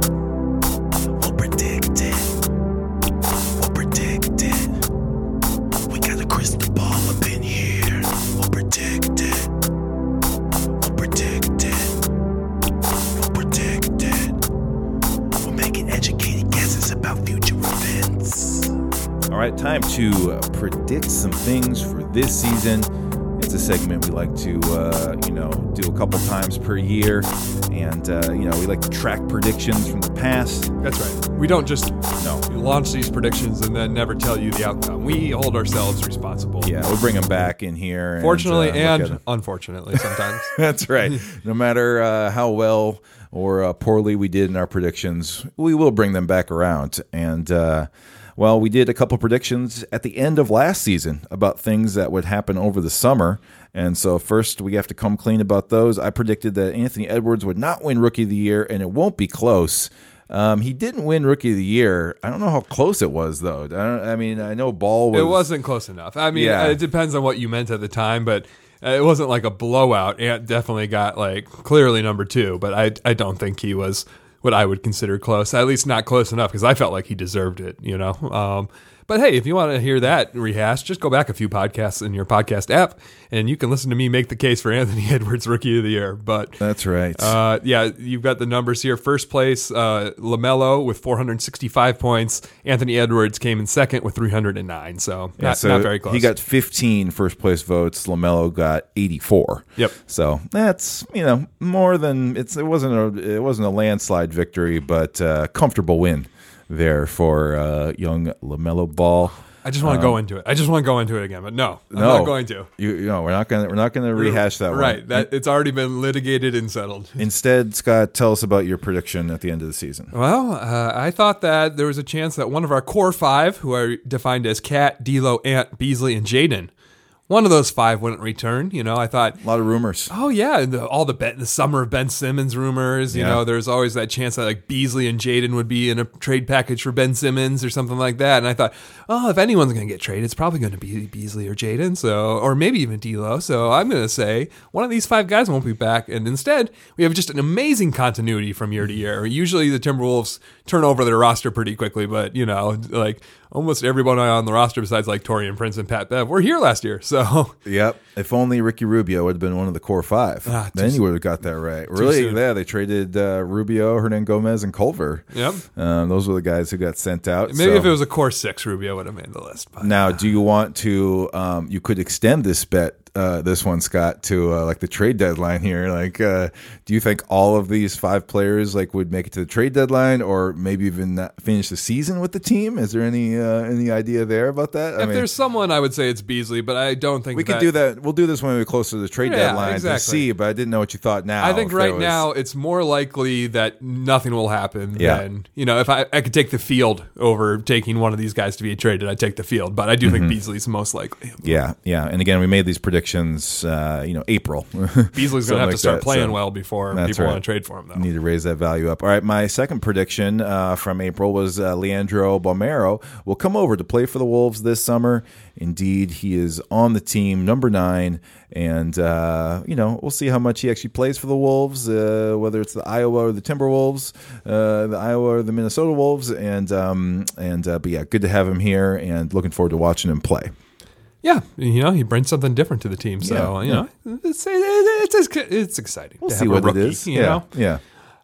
Right, time to uh, predict some things for this season. It's a segment we like to, uh, you know, do a couple times per year, and uh, you know, we like to track predictions from the past. That's right. We don't just No. launch these predictions and then never tell you the outcome. We hold ourselves responsible. Yeah, we'll bring them back in here. And, Fortunately uh, and 'em. unfortunately sometimes. That's right. No matter uh, how well or uh, poorly we did in our predictions, we will bring them back around. And, uh, well, we did a couple predictions at the end of last season about things that would happen over the summer. And so, first, we have to come clean about those. I predicted that Anthony Edwards would not win Rookie of the Year, and it won't be close. Um, he didn't win Rookie of the Year. I don't know how close it was, though. I, I mean, I know Ball was. It wasn't close enough. I mean, Yeah. it depends on what you meant at the time, but uh, it wasn't like a blowout. Ant definitely got like clearly number two, but I I don't think he was what I would consider close. At least not close enough because I felt like he deserved it. You know. Um, but hey, if you want to hear that rehash, just go back a few podcasts in your podcast app, and you can listen to me make the case for Anthony Edwards Rookie of the Year. But That's right. uh, yeah, you've got the numbers here. First place, uh, Lamelo with 465 points. Anthony Edwards came in second with 309. So Yeah, not, so not very close. He got 15 first place votes. Lamelo got 84. Yep. So that's you know more than it's. It wasn't a it wasn't a landslide victory, but uh, comfortable win there for uh, young Lamelo Ball. I just want to go into it. I just want to go into it again, but no, I'm Um, No, not going to. You, you know we're not gonna we're not gonna rehash that one. Right. That it's already been litigated and settled. Instead, Scott, tell us about your prediction at the end of the season. Well, uh, I thought that there was a chance that one of our core five, who are defined as Cat, D'Lo, Ant, Beasley, and Jaden, one of those five wouldn't return. You know, I thought A lot of rumors. Oh yeah, the, all the the summer of Ben Simmons rumors. You Yeah. know, there's always that chance that like Beasley and Jaden would be in a trade package for Ben Simmons or something like that. And I thought, oh, if anyone's going to get traded, it's probably going to be Beasley or Jaden. So, or maybe even D'Lo. So I'm going to say one of these five guys won't be back. And instead, we have just an amazing continuity from year to year. Usually, the Timberwolves turn over their roster pretty quickly, but you know, like almost everyone on the roster besides like Taurean Prince and Pat Bev were here last year. So Yep. If only Ricky Rubio would have been one of the core five, Ah, then you would have got that right. Really? soon. Yeah, they traded uh, Rubio, Hernangomez, and Culver. Yep. Um, those were the guys who got sent out. maybe so- if it was a core six, Rubio would have made the list. Now, do you want to? Um, you could extend this bet, uh, this one, Scott, to uh, like the trade deadline here. Like, uh, do you think all of these five players like would make it to the trade deadline, or maybe even finish the season with the team? Is there any uh, any idea there about that? I if there's someone, I would say it's Beasley, but I don't think we could do that. We'll do this when we're closer to the trade Yeah, deadline exactly. to see. But I didn't know what you thought now. I think right was- now it's more likely that nothing will happen Yeah. than you know if I, I could take the field over taking one of these guys to be traded, I'd take the field. But I do Mm-hmm. think Beasley's most likely. Yeah, yeah. And again, we made these predictions, uh, you know, April. Beasley's going to have like to start that, playing so well before that's people right. want to trade for him, though. need to raise that value up. All right, my second prediction uh, from April was uh, Leandro Bomero will come over to play for the Wolves this summer. Indeed, he is on the team, number nine, and uh, you know we'll see how much he actually plays for the Wolves, uh, whether it's the Iowa or the Timberwolves, uh, the Iowa or the Minnesota Wolves, and um, and uh, but yeah, good to have him here, and looking forward to watching him play. Yeah, you know he brings something different to the team, so Yeah, you know it's it's it's, it's exciting. We'll to see have a what rookie, it is. You yeah, know? yeah.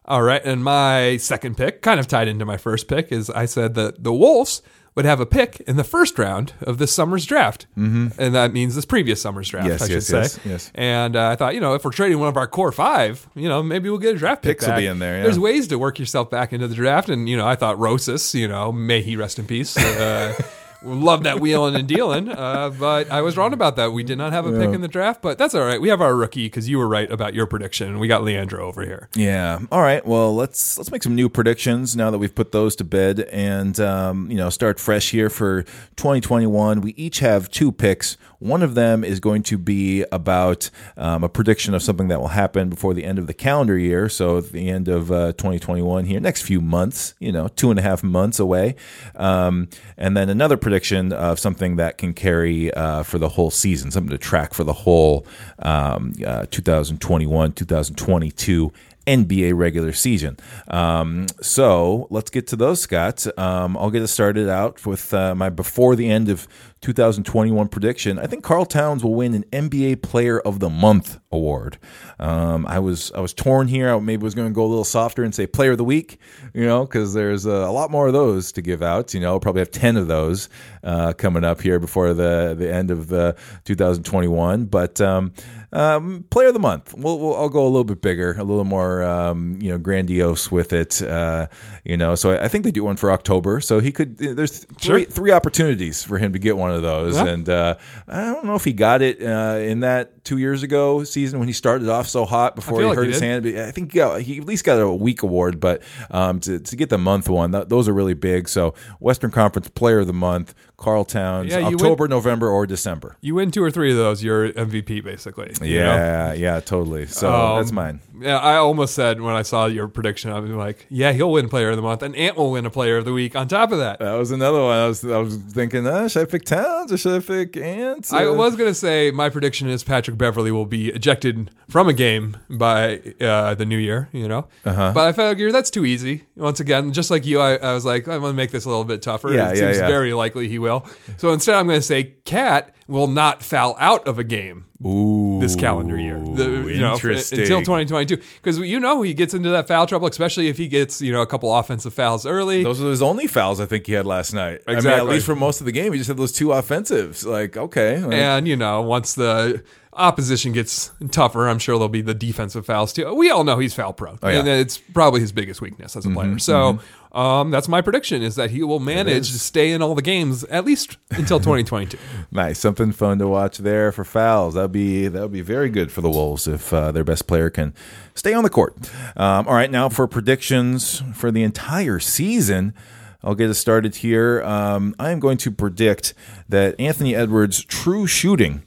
All right, and my second pick, kind of tied into my first pick, is I said that the Wolves would have a pick in the first round of this summer's draft, mm-hmm. and that means this previous summer's draft, Yes, I should yes, say. yes, yes. And uh, I thought, you know, if we're trading one of our core five, you know, maybe we'll get a draft pick. Picks will be in there, yeah. There's ways to work yourself back into the draft, and you know, I thought Rosas, you know, may he rest in peace. Uh, Love that wheeling and dealing, uh, but I was wrong about that. We did not have a pick in the draft, but that's all right. We have our rookie because you were right about your prediction. We got Leandro over here. Yeah. All right. Well, let's let's make some new predictions now that we've put those to bed, and um, you know, start fresh here for 2021. We each have two picks. One of them is going to be about um, a prediction of something that will happen before the end of the calendar year. So at the end of uh, 2021 here, next few months, you know, two and a half months away, um, and then another prediction of something that can carry uh, for the whole season, something to track for the whole um, uh, 2021, 2022 NBA regular season. Um, so let's get to those, Scott. Um, I'll get us started out with uh, my before the end of 2021 prediction. I think Karl Towns will win an NBA Player of the Month award. Um, I was I was torn here. I maybe was going to go a little softer and say Player of the Week, you know, because there's a, a, lot more of those to give out. You know, I'll probably have ten of those uh, coming up here before the the end of the 2021. But um, um, player of the month. We'll, we'll, I'll go a little bit bigger, a little more, um, you know, grandiose with it. Uh, you know, so I, I, think they do one for October. So he could. There's three, sure. three opportunities for him to get one of those, yeah. and uh, I don't know if he got it uh, in that two years ago season when he started off so hot before he like hurt he his hand. I think he, at least got a week award, but um, to, to get the month one, that, those are really big. So Western Conference Player of the Month, Karl Towns, yeah, October, win, November, or December. You win two or three of those, you're MVP basically. Yeah, know? yeah, totally. So um, that's mine. Yeah, I almost said when I saw your prediction, I was like, yeah, he'll win Player of the Month, and Ant will win a Player of the Week on top of that. That was another one. I was I was thinking, uh, should I pick Towns or should I pick Ant? I was gonna say my prediction is Patrick Beverley will be ejected from a game by uh, the new year. You know, uh-huh. but I figure that's too easy. Once again, just like you, I, I was like, I'm gonna make this a little bit tougher. Yeah, it yeah, seems yeah. very likely he will. So instead, I'm gonna say Cat will not foul out of a game Ooh, this calendar year. The, you know, until 2022. Because you know he gets into that foul trouble, especially if he gets, you know, a couple offensive fouls early. Those are his only fouls I think he had last night. Exactly. I mean, at least for most of the game, he just had those two offensives. Like, okay. Like, and, you know, once the opposition gets tougher, I'm sure there'll be the defensive fouls too. We all know he's foul prone, oh, yeah. and it's probably his biggest weakness as a player. Mm-hmm, so mm-hmm. Um, that's my prediction: is that he will manage to stay in all the games at least until 2022. nice, something fun to watch there for fouls. That'd be that would be very good for the Wolves if uh, their best player can stay on the court. Um, all right, now for predictions for the entire season. I'll get us started here. Um, I am going to predict that Anthony Edwards' true shooting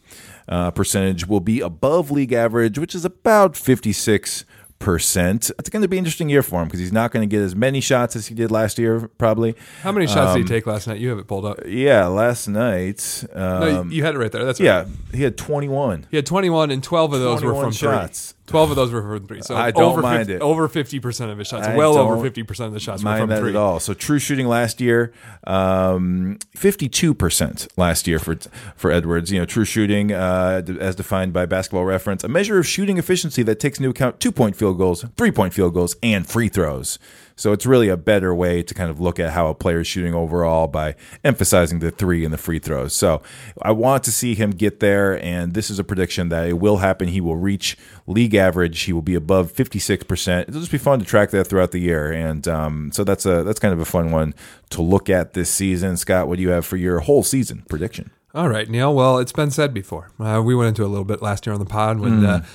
uh, percentage will be above league average, which is about 56 percent. It's going to be an interesting year for him because he's not going to get as many shots as he did last year, probably. How many shots um, did he um, take last night? You have it pulled up. Yeah, last night. Um, no, you had it right there. That's yeah. He had twenty one. He had twenty one, and twelve of those were from shots. Three. Twelve of those were from three. So I don't over mind 50, it. Over fifty percent of his shots, I well over fifty percent of the shots were from that three. At all. So true shooting last year, um, fifty-two percent last year for for Edwards. You know, true shooting uh, as defined by Basketball Reference, a measure of shooting efficiency that takes into account two-point field goals, three-point field goals, and free throws. So it's really a better way to kind of look at how a player is shooting overall by emphasizing the three and the free throws. So I want to see him get there, and this is a prediction that it will happen. He will reach league average. He will be above 56%. It'll just be fun to track that throughout the year. And um, so that's a that's kind of a fun one to look at this season. Scott, what do you have for your whole season prediction? All right, Neil. Well, it's been said before. Uh, we went into a little bit last year on the pod when. Mm. Uh,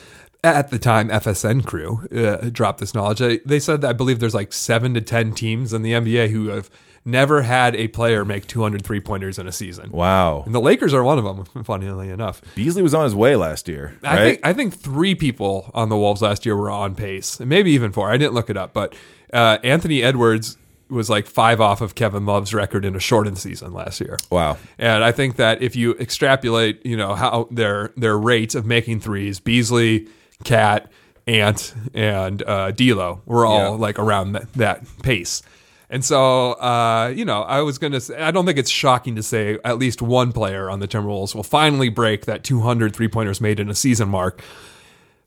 at the time FSN crew uh, dropped this knowledge. They said that I believe there's like seven to ten teams in the NBA who have never had a player make 200 three pointers in a season. Wow! And the Lakers are one of them. Funnily enough, Beasley was on his way last year. Right? I think I think three people on the Wolves last year were on pace, maybe even four. I didn't look it up, but uh, Anthony Edwards was like five off of Kevin Love's record in a shortened season last year. Wow. And I think that if you extrapolate, you know, how their their rates of making threes, Beasley Cat, Ant, and uh, D'Lo were all yeah. like around that, that pace. And so, uh, you know, I was going to say, I don't think it's shocking to say at least one player on the Timberwolves will finally break that 200 three pointers made in a season mark.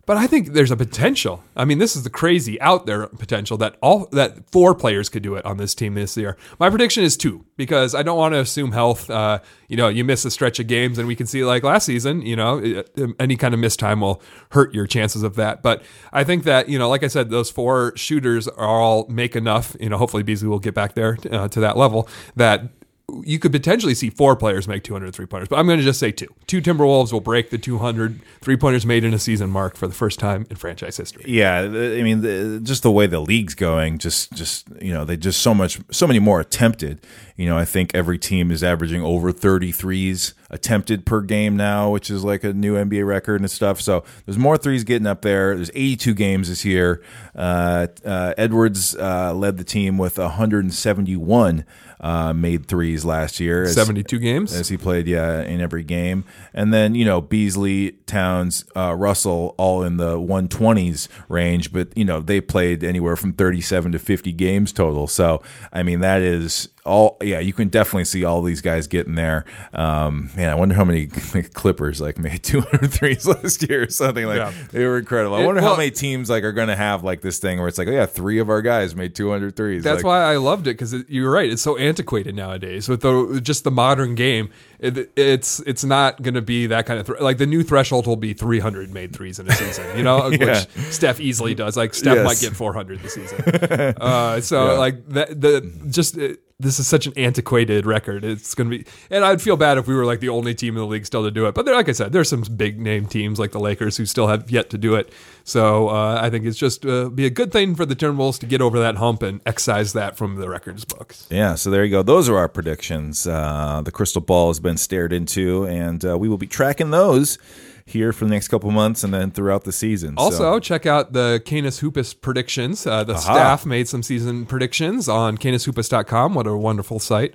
But I think there's a potential. I mean, this is the crazy out there potential that all that four players could do it on this team this year. My prediction is two because I don't want to assume health. Uh, you know, you miss a stretch of games, and we can see like last season. You know, any kind of missed time will hurt your chances of that. But I think that you know, like I said, those four shooters are all make enough. You know, hopefully Beasley will get back there uh, to that level that you could potentially see four players make 200 three pointers, but I'm going to just say two. Two Timberwolves will break the 200 three pointers made in a season mark for the first time in franchise history. Yeah, I mean, the, just the way the league's going, just just you know, they just so much, so many more attempted. You know, I think every team is averaging over 33s attempted per game now, which is like a new NBA record and stuff. So there's more threes getting up there. There's 82 games this year. Uh, uh, Edwards uh, led the team with 171 uh, made threes last year. as- 72 games. as he played, yeah, in every game. And then you know Beasley, Towns, uh, Russell, all in the 120s range, but you know they played anywhere from 37 to 50 games total. So I mean that is all. Yeah, you can definitely see all these guys getting there. Um, man, I wonder how many Clippers like made 200 threes last year or something like. Yeah. They were incredible. I It- wonder well- how many teams like are going to have like this thing where it's like, oh yeah, three of our guys made 200 threes. That's Like, why I loved it because you're right. It's so antiquated nowadays with the just the modern game. It, it's it's not going to be that kind of thr like the new threshold will be 300 made threes in a season. You know, Yeah. which Steph easily does. Like Steph Yes. might get 400 this season. uh, so Yeah. like that the just. It, this is such an antiquated record. It's going to be, and I'd feel bad if we were like the only team in the league still to do it. But there, like I said, there's some big name teams like the Lakers who still have yet to do it. So uh, I think it's just uh, be a good thing for the Timberwolves to get over that hump and excise that from the records books. Yeah, so there you go. Those are our predictions. Uh, the crystal ball has been stared into, and uh, we will be tracking those here for the next couple months and then throughout the season. So- Also, check out the Canis Hoopus predictions. Uh, the staff made some season predictions on canishoopus.com. What a wonderful site.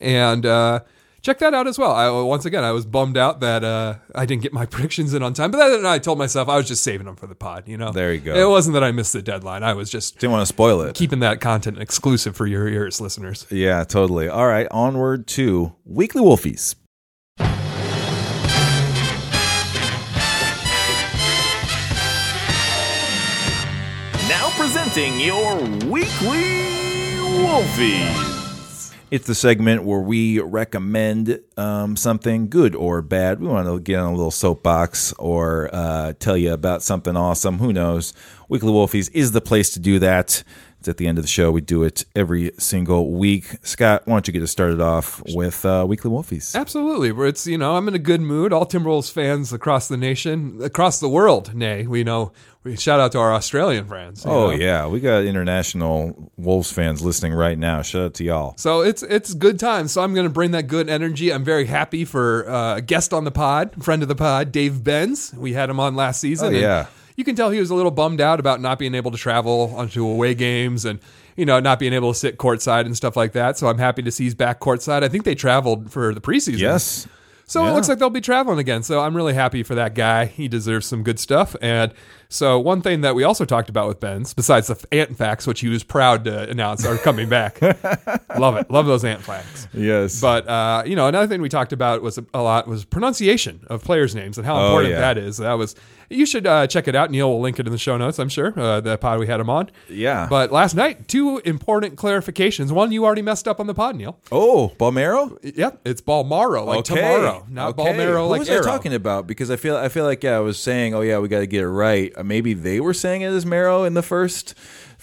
And uh, check that out as well. I, once again, I was bummed out that uh, I didn't get my predictions in on time, but then I told myself I was just saving them for the pod. You know, There you go. It wasn't that I missed the deadline. I was just didn't want to spoil it. keeping that content exclusive for your ears, listeners. Yeah, totally. All right, onward to Weekly Wolfies. Presenting your weekly Wolfies. It's the segment where we recommend um, something good or bad. We want to get on a little soapbox or uh, tell you about something awesome. Who knows? Weekly Wolfies is the place to do that. It's at the end of the show. We do it every single week. Scott, why don't you get us started off with uh, Weekly Wolfies? Absolutely. It's, you know, I'm in a good mood. All Timberwolves fans across the nation, across the world, nay, we know, we shout out to our Australian friends. Oh know. yeah, we got international Wolves fans listening right now. Shout out to y'all. So it's it's good time. So I'm going to bring that good energy. I'm very happy for uh, a guest on the pod, friend of the pod, Dave Benz. We had him on last season. Oh, and yeah. You can tell he was a little bummed out about not being able to travel onto away games and you know not being able to sit courtside and stuff like that. So I'm happy to see he's back courtside. I think they traveled for the preseason. Yes. So Yeah. it looks like they'll be traveling again. So I'm really happy for that guy. He deserves some good stuff. And so one thing that we also talked about with Benz, besides the ant facts, which he was proud to announce are coming back. Love it. Love those ant facts. Yes. But uh, you know, another thing we talked about was a lot was pronunciation of players' names and how Oh, important yeah. that is. That was you should uh, check it out. Neil will link it in the show notes. I'm sure uh, the pod we had him on. Yeah. But last night, two important clarifications. One you already messed up on the pod, Neil. oh, Balmero. Yep, it's Balmaro, like tomorrow, not Okay. Balmero, What like was arrow. I talking about? Because I feel I feel like yeah, I was saying, oh yeah, we got to get it right. Uh, Maybe they were saying it as Marrow in the first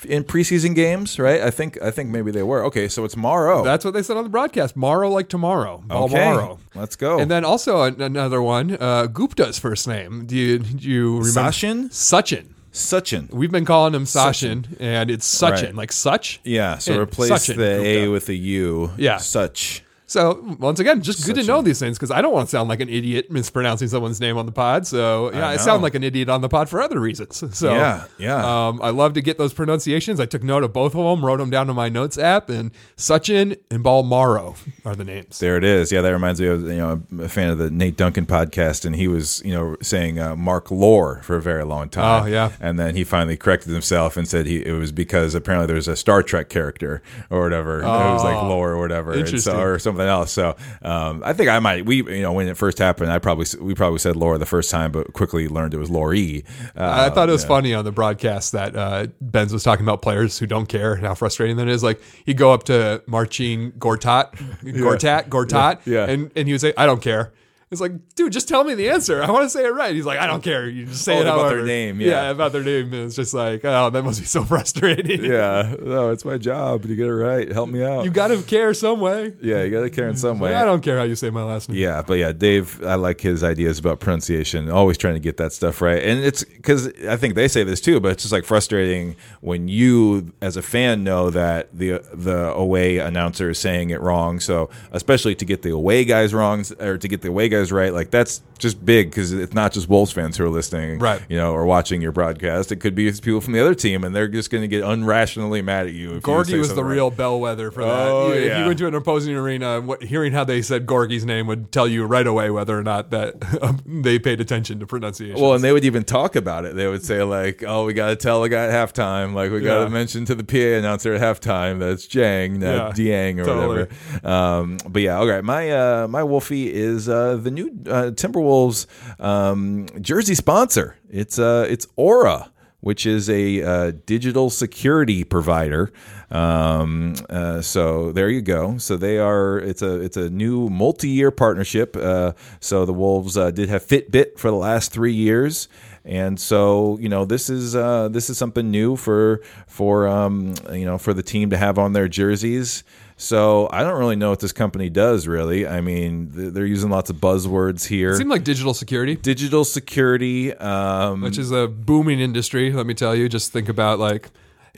in preseason games, right? I think I think maybe they were. Okay, so it's Morrow. That's what they said on the broadcast. Morrow like tomorrow. okay. Balmaro. Let's go. And then also an- another one, uh, Gupta's first name. Do you, do you remember? Sachin? Sachin. Sachin. We've been calling him Sachin, and it's Sachin, Right. like such. Yeah. So replace Sachin the A Gupta. with a U. Yeah. Such. So once again, just good to know these things because I don't want to sound like an idiot mispronouncing someone's name on the pod. So yeah, I, know. sound like an idiot on the pod for other reasons. So Yeah, yeah. Um, I love to get those pronunciations. I took note of both of them, wrote them down in my notes app, and Suchin and Balmaro are the names. There it is. Yeah, that reminds me of you know I'm a fan of the Nate Duncan podcast, and he was you know saying uh, Mark Lore for a very long time. Oh, yeah. and then he finally corrected himself and said he it was because apparently there's a Star Trek character or whatever. Oh, it was like Lore or whatever, Interesting. so, or something else. So um, I think I might we you know when it first happened, I probably we probably said Lore the first time, but quickly learned it was Lori. Uh, I thought it was yeah. funny on the broadcast that uh, Benz was talking about players who don't care and how frustrating that is. Like he'd go up to Marcin Gortat, Gortat, Gortat, Yeah. and and he would say, "I don't care." It's like, dude, just tell me the answer. I want to say it right. He's like, I don't care. You just say Oh, it about their name, yeah. about their name. And it's just like, oh, that must be so frustrating. Yeah, no, it's my job to get it right. Help me out. You got to care some way. yeah, you got to care in some way. I don't care how you say my last name. Yeah, but yeah, Dave, I like his ideas about pronunciation. Always trying to get that stuff right, and it's because I think they say this too. But it's just like frustrating when you, as a fan, know that the the away announcer is saying it wrong. So especially to get the away guys wrong or to get the away guys right, like that's just big because it's not just Wolves fans who are listening, Right. You know, or watching your broadcast. It could be people from the other team, and they're just going to get unrationally mad at you. If Gorgui say was the something real bellwether for Oh, that. You- If yeah. you went to an opposing arena, what, hearing how they said Gorgui's name would tell you right away whether or not that um, they paid attention to pronunciation. Well, and they would even talk about it. They would say like, "Oh, we got to tell the guy at halftime. Like, we got Yeah. to mention to the PA announcer at halftime that's Jang, not Yeah, Diang or totally. whatever." Um, but yeah, okay. My uh, my Wolfie is uh, the new uh, Timberwolves um, jersey sponsor. It's uh, it's Aura. Which is a uh, digital security provider. Um, uh, so there you go. So they are. It's a it's a new multi-year partnership. Uh, so the Wolves uh, did have Fitbit for the last three years, and so you know this is this is something new for for um, you know for the team to have on their jerseys. So I don't really know what this company does. Really, I mean they're using lots of buzzwords here. it seemed like digital security, Digital security, um, which is a booming industry. Let me tell you. Just think about like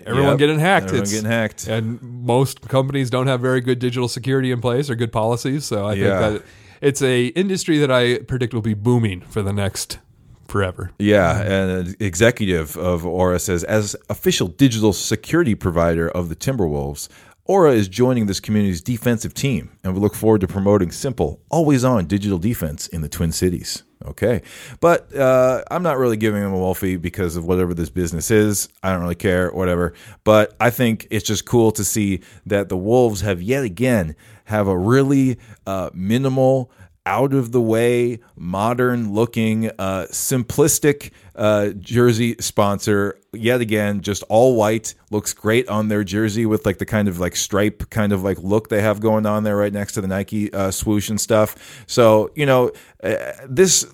everyone Yep, getting hacked. everyone It's- getting hacked. and most companies don't have very good digital security in place or good policies. So I Yeah. think that it's a industry that I predict will be booming for the next forever. Yeah, and an executive of Aura says, as official digital security provider of the Timberwolves, Aura is joining this community's defensive team, and we look forward to promoting simple, always on digital defense in the Twin Cities. Okay. But uh, I'm not really giving them a Wolfie because of whatever this business is. I don't really care, whatever. But I think it's just cool to see that the Wolves have yet again have a really uh, minimal out of the way, modern looking, uh, simplistic uh, jersey sponsor. Yet again, just all white. Looks great on their jersey with like the kind of like stripe kind of like look they have going on there right next to the Nike uh, swoosh and stuff. So, you know, uh, this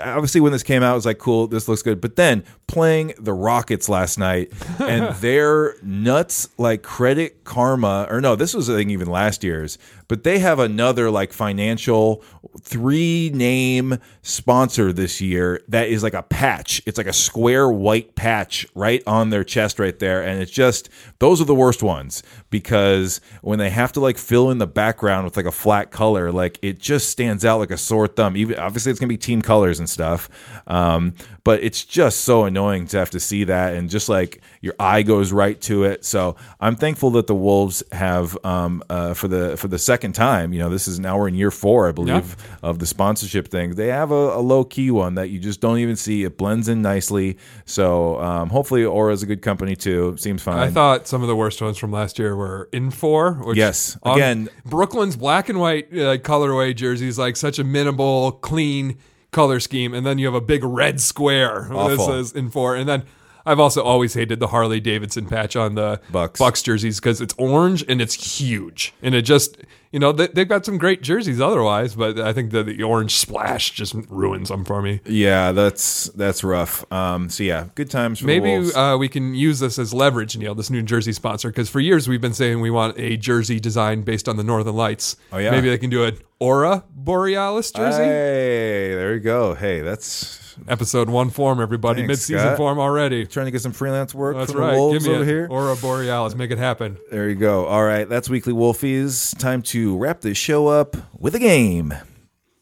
obviously when this came out, it was like, cool, this looks good. But then playing the Rockets last night and their nuts like credit karma, or no, this was I think even last year's, but they have another like financial three name sponsor this year that is like a patch. It's like a square white patch right on their chest right there. And it's just, those are the worst ones because when they have to like fill in the background with like a flat color, like it just stands out like a sore thumb. Even obviously it's gonna be team colors and stuff. Um, but it's just so annoying to have to see that and just like your eye goes right to it. So I'm thankful that the Wolves have um, uh, for the for the second time. You know, this is now we're in year four, I believe, of the sponsorship thing. They have a, a low key one that you just don't even see. It blends in nicely. So um, hopefully, Aura is a good company too. Seems fine. I thought some of the worst ones from last year were Infor. Which Yes. on Again- Brooklyn's black and white uh, colorway jerseys, like such a minimal, clean color scheme, and then you have a big red square that Awful. says Infor, and then. I've also always hated the Harley Davidson patch on the Bucks. Bucks jerseys because it's orange and it's huge, and it just you know they, they've got some great jerseys otherwise, but I think the, the orange splash just ruins them for me. yeah, that's that's rough. Um, so yeah, good times for Maybe uh, we can use this as leverage, Neil, this New Jersey sponsor, because for years we've been saying we want a jersey design based on the Northern Lights. Oh, yeah. Maybe they can do an Aura Borealis jersey. Hey, there you go. Hey, that's Episode one form, everybody. Thanks, Mid-season form already. trying to get some freelance work That's right. Give me over it. here. Aura Borealis. Make it happen. There you go. All right, that's Weekly Wolfies. Time to wrap this show up with a game.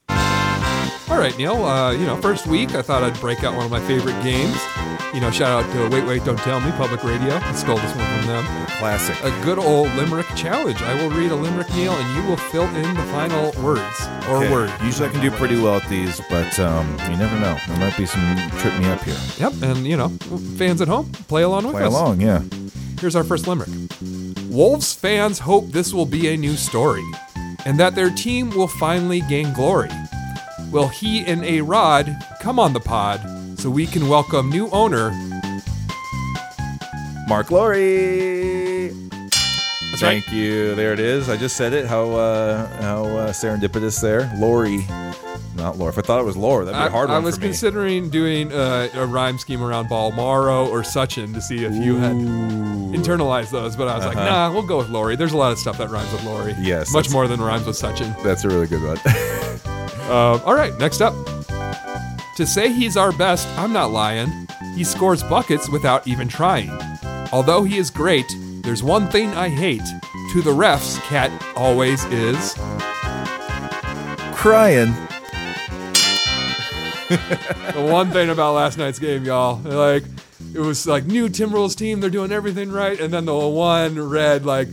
All right, Neil. Uh, you know, first week, I thought I'd break out one of my favorite games. You know, shout out to Wait Wait Don't Tell Me Public Radio. I stole this one from them. Classic. A good old limerick challenge. I will read a limerick, Neil, and you will fill in the final words or Okay. word. Usually I can do pretty well at these, but um, you never know. There might be some trip me up here. Yep, and you know, fans at home, play along with Play us. Play along, yeah. Here's our first limerick. Wolves fans hope this will be a new story, and that their team will finally gain glory. Will he and A Rod come on the pod so we can welcome new owner? Mark Laurie. That's Thank you. There it is. I just said it. How uh, how uh, serendipitous there, Lori. Not Laura. If I thought it was Laura, that'd be I, a hard I one was for me. considering doing uh, a rhyme scheme around Balmaro or Suchin to see if you had internalized those, but I was like, nah, we'll go with Lori. There's a lot of stuff that rhymes with Lori. Uh-huh. Yes, much that's- more than rhymes with Suchin. That's a really good one. Um, all right, next up. To say he's our best, I'm not lying. He scores buckets without even trying. Although he is great, there's one thing I hate. To the refs, Cat always is. Crying. The one thing about last night's game, y'all, like it was like new Timberwolves team, they're doing everything right, and then the one red like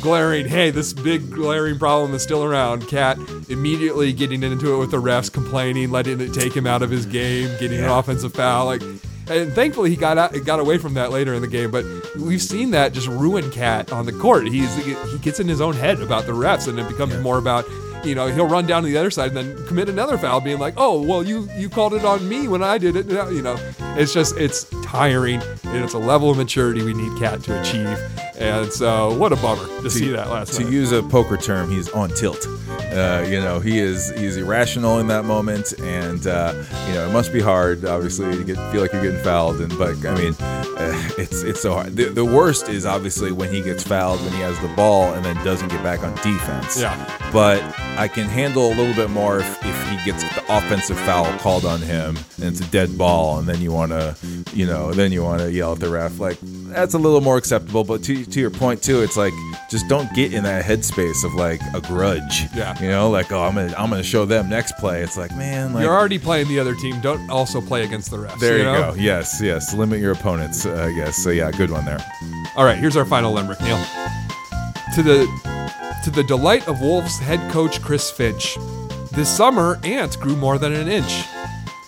glaring, hey, this big glaring problem is still around. Cat immediately getting into it with the refs, complaining, letting it take him out of his game, getting an offensive foul, like. And thankfully, he got out, got away from that later in the game. But we've seen that just ruin Cat on the court. He's he gets in his own head about the refs, and it becomes more about you know, he'll run down to the other side and then commit another foul, being like, "Oh, well, you you called it on me when I did it." You know, it's just it's tiring, and it's a level of maturity we need Cat to achieve. And so, what a bummer to see that last to night. use a poker term, he's on tilt. Uh, you know, he is he's irrational in that moment, and uh, you know it must be hard, obviously, to get feel like you're getting fouled. And but I mean, uh, it's it's so hard. The, the worst is obviously when he gets fouled when he has the ball and then doesn't get back on defense. Yeah. But I can handle a little bit more if, if he gets the offensive foul called on him and it's a dead ball, and then you want to, you know, then you want to yell at the ref. Like that's a little more acceptable. But to to your point too, it's like just don't get in that headspace of like a grudge. Yeah. You know, like oh, I'm gonna I'm gonna show them next play. It's like man, like You're already playing the other team. Don't also play against the refs. there you, know? go. Yes, yes. Limit your opponents. Uh, yes. So yeah, good one there. All right, here's our final limerick, Neil. To the to the delight of Wolves head coach Chris Finch, this summer Ant grew more than an inch.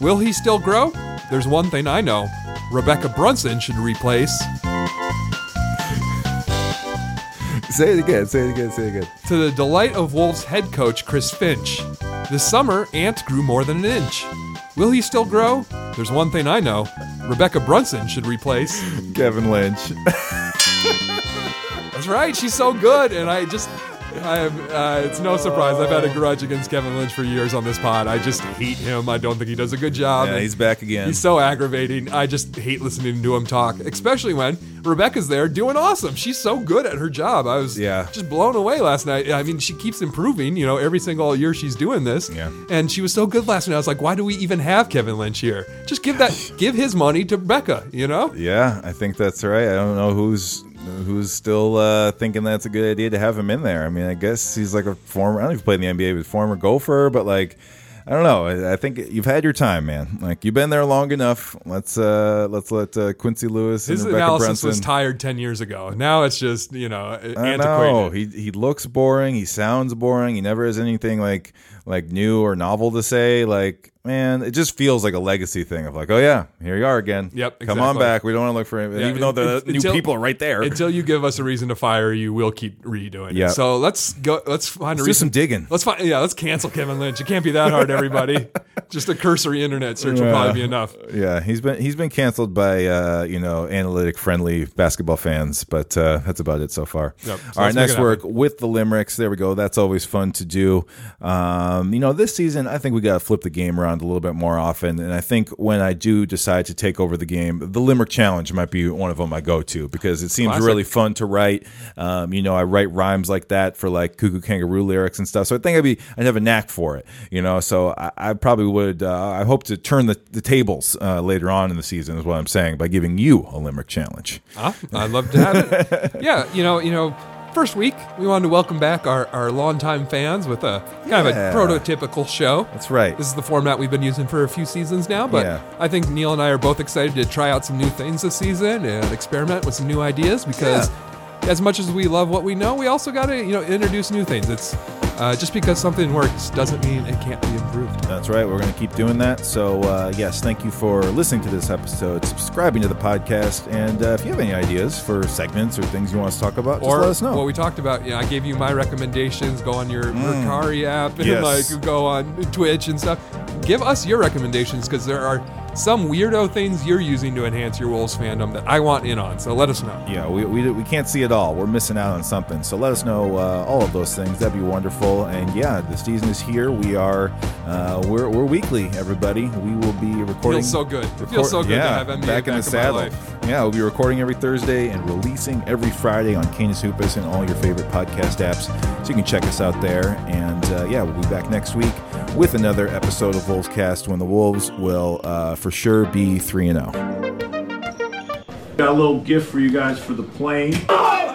Will he still grow? There's one thing I know. Rebekkah Brunson should replace. Say it again. Say it again. Say it again. To the delight of Wolves head coach Chris Finch, this summer Ant grew more than an inch. Will he still grow? There's one thing I know. Rebekkah Brunson should replace. Kevin Lynch. That's right. She's so good, and I just, am. Uh, it's no surprise. I've had a grudge against Kevin Lynch for years on this pod. I just hate him. I don't think he does a good job. yeah, and he's back again. He's so aggravating. I just hate listening to him talk, especially when Rebekkah's there doing awesome. She's so good at her job. I was Yeah. just blown away last night. I mean, she keeps improving. You know, every single year she's doing this. Yeah. And she was so good last night. I was like, why do we even have Kevin Lynch here? Just give that, give his money to Rebekkah. You know. Yeah, I think that's right. I don't know who's who's still uh, thinking that's a good idea to have him in there. I mean, I guess he's like a former. I don't know if he played in the NBA, but former Gopher. But like, I don't know. I, I think you've had your time, man. Like you've been there long enough. Let's uh, let's let uh, Quincy Lewis His and Rebekkah analysis Brunson. was tired ten years ago. Now it's just you know antiquated. know he he looks boring. He sounds boring. He never has anything like like new or novel to say. Like man, it just feels like a legacy thing of like, oh yeah, here you are again. Yep, come on exactly. back. We don't want to look for him, Yeah, even though the it- new until- people are right there. Until you give us a reason to fire you, we'll keep redoing Yep. it. So let's go. Let's find a do reason. some digging. Let's find. Yeah, let's cancel Kevin Lynch. It can't be that hard, everybody. Just a cursory internet search will probably be enough. Yeah, he's been he's been canceled by uh, you know analytic friendly basketball fans, but uh, that's about it so far. Yep, so All let's make next it work with the limericks. There we go. That's always fun to do. Um, you know, this season I think we got to flip the game around a little bit more often, and I think when I do decide to take over the game, the limerick challenge might be one of them I go to because it seems Classic. really fun to write. Um, you know, I write rhymes like that for like Cuckoo Kangaroo lyrics and stuff, so I think I'd be I'd have a knack for it. You know, so I, I probably would. Uh, I hope to turn the, the tables uh, later on in the season, is what I'm saying, by giving you a limerick challenge. Huh? I'd love to have it. yeah, you know, you know. First week, we wanted to welcome back our, our longtime fans with a kind Yeah. of a prototypical show. That's right. This is the format we've been using for a few seasons now, but Yeah. I think Neil and I are both excited to try out some new things this season and experiment with some new ideas because as much as we love what we know, we also got to, you know, introduce new things. It's uh, just because something works doesn't mean it can't be improved. That's right. We're going to keep doing that. So, uh, yes, thank you for listening to this episode, subscribing to the podcast, and uh, if you have any ideas for segments or things you want us to talk about, just or let us know. what we talked about. Yeah, I gave you my recommendations. Go on your Mercari app and Mm. Yes. like go on Twitch and stuff. give us your recommendations because there are some weirdo things you're using to enhance your Wolves fandom that I want in on. So let us know. Yeah, we, we, we can't see it all. We're missing out on something. So let us know uh, all of those things. That'd be wonderful. And yeah, the season is here. We are uh, we're, we're weekly. Everybody, we will be recording. Feels so good. It feels so good yeah, to have NBA back in the saddle. life. Yeah, we'll be recording every Thursday and releasing every Friday on Canis Hoopus and all your favorite podcast apps. So you can check us out there. And uh, yeah, we'll be back next week with another episode of Wolves Cast when the Wolves will uh, for sure be 3 and 0. Got a little gift for you guys for the plane. Oh, good job.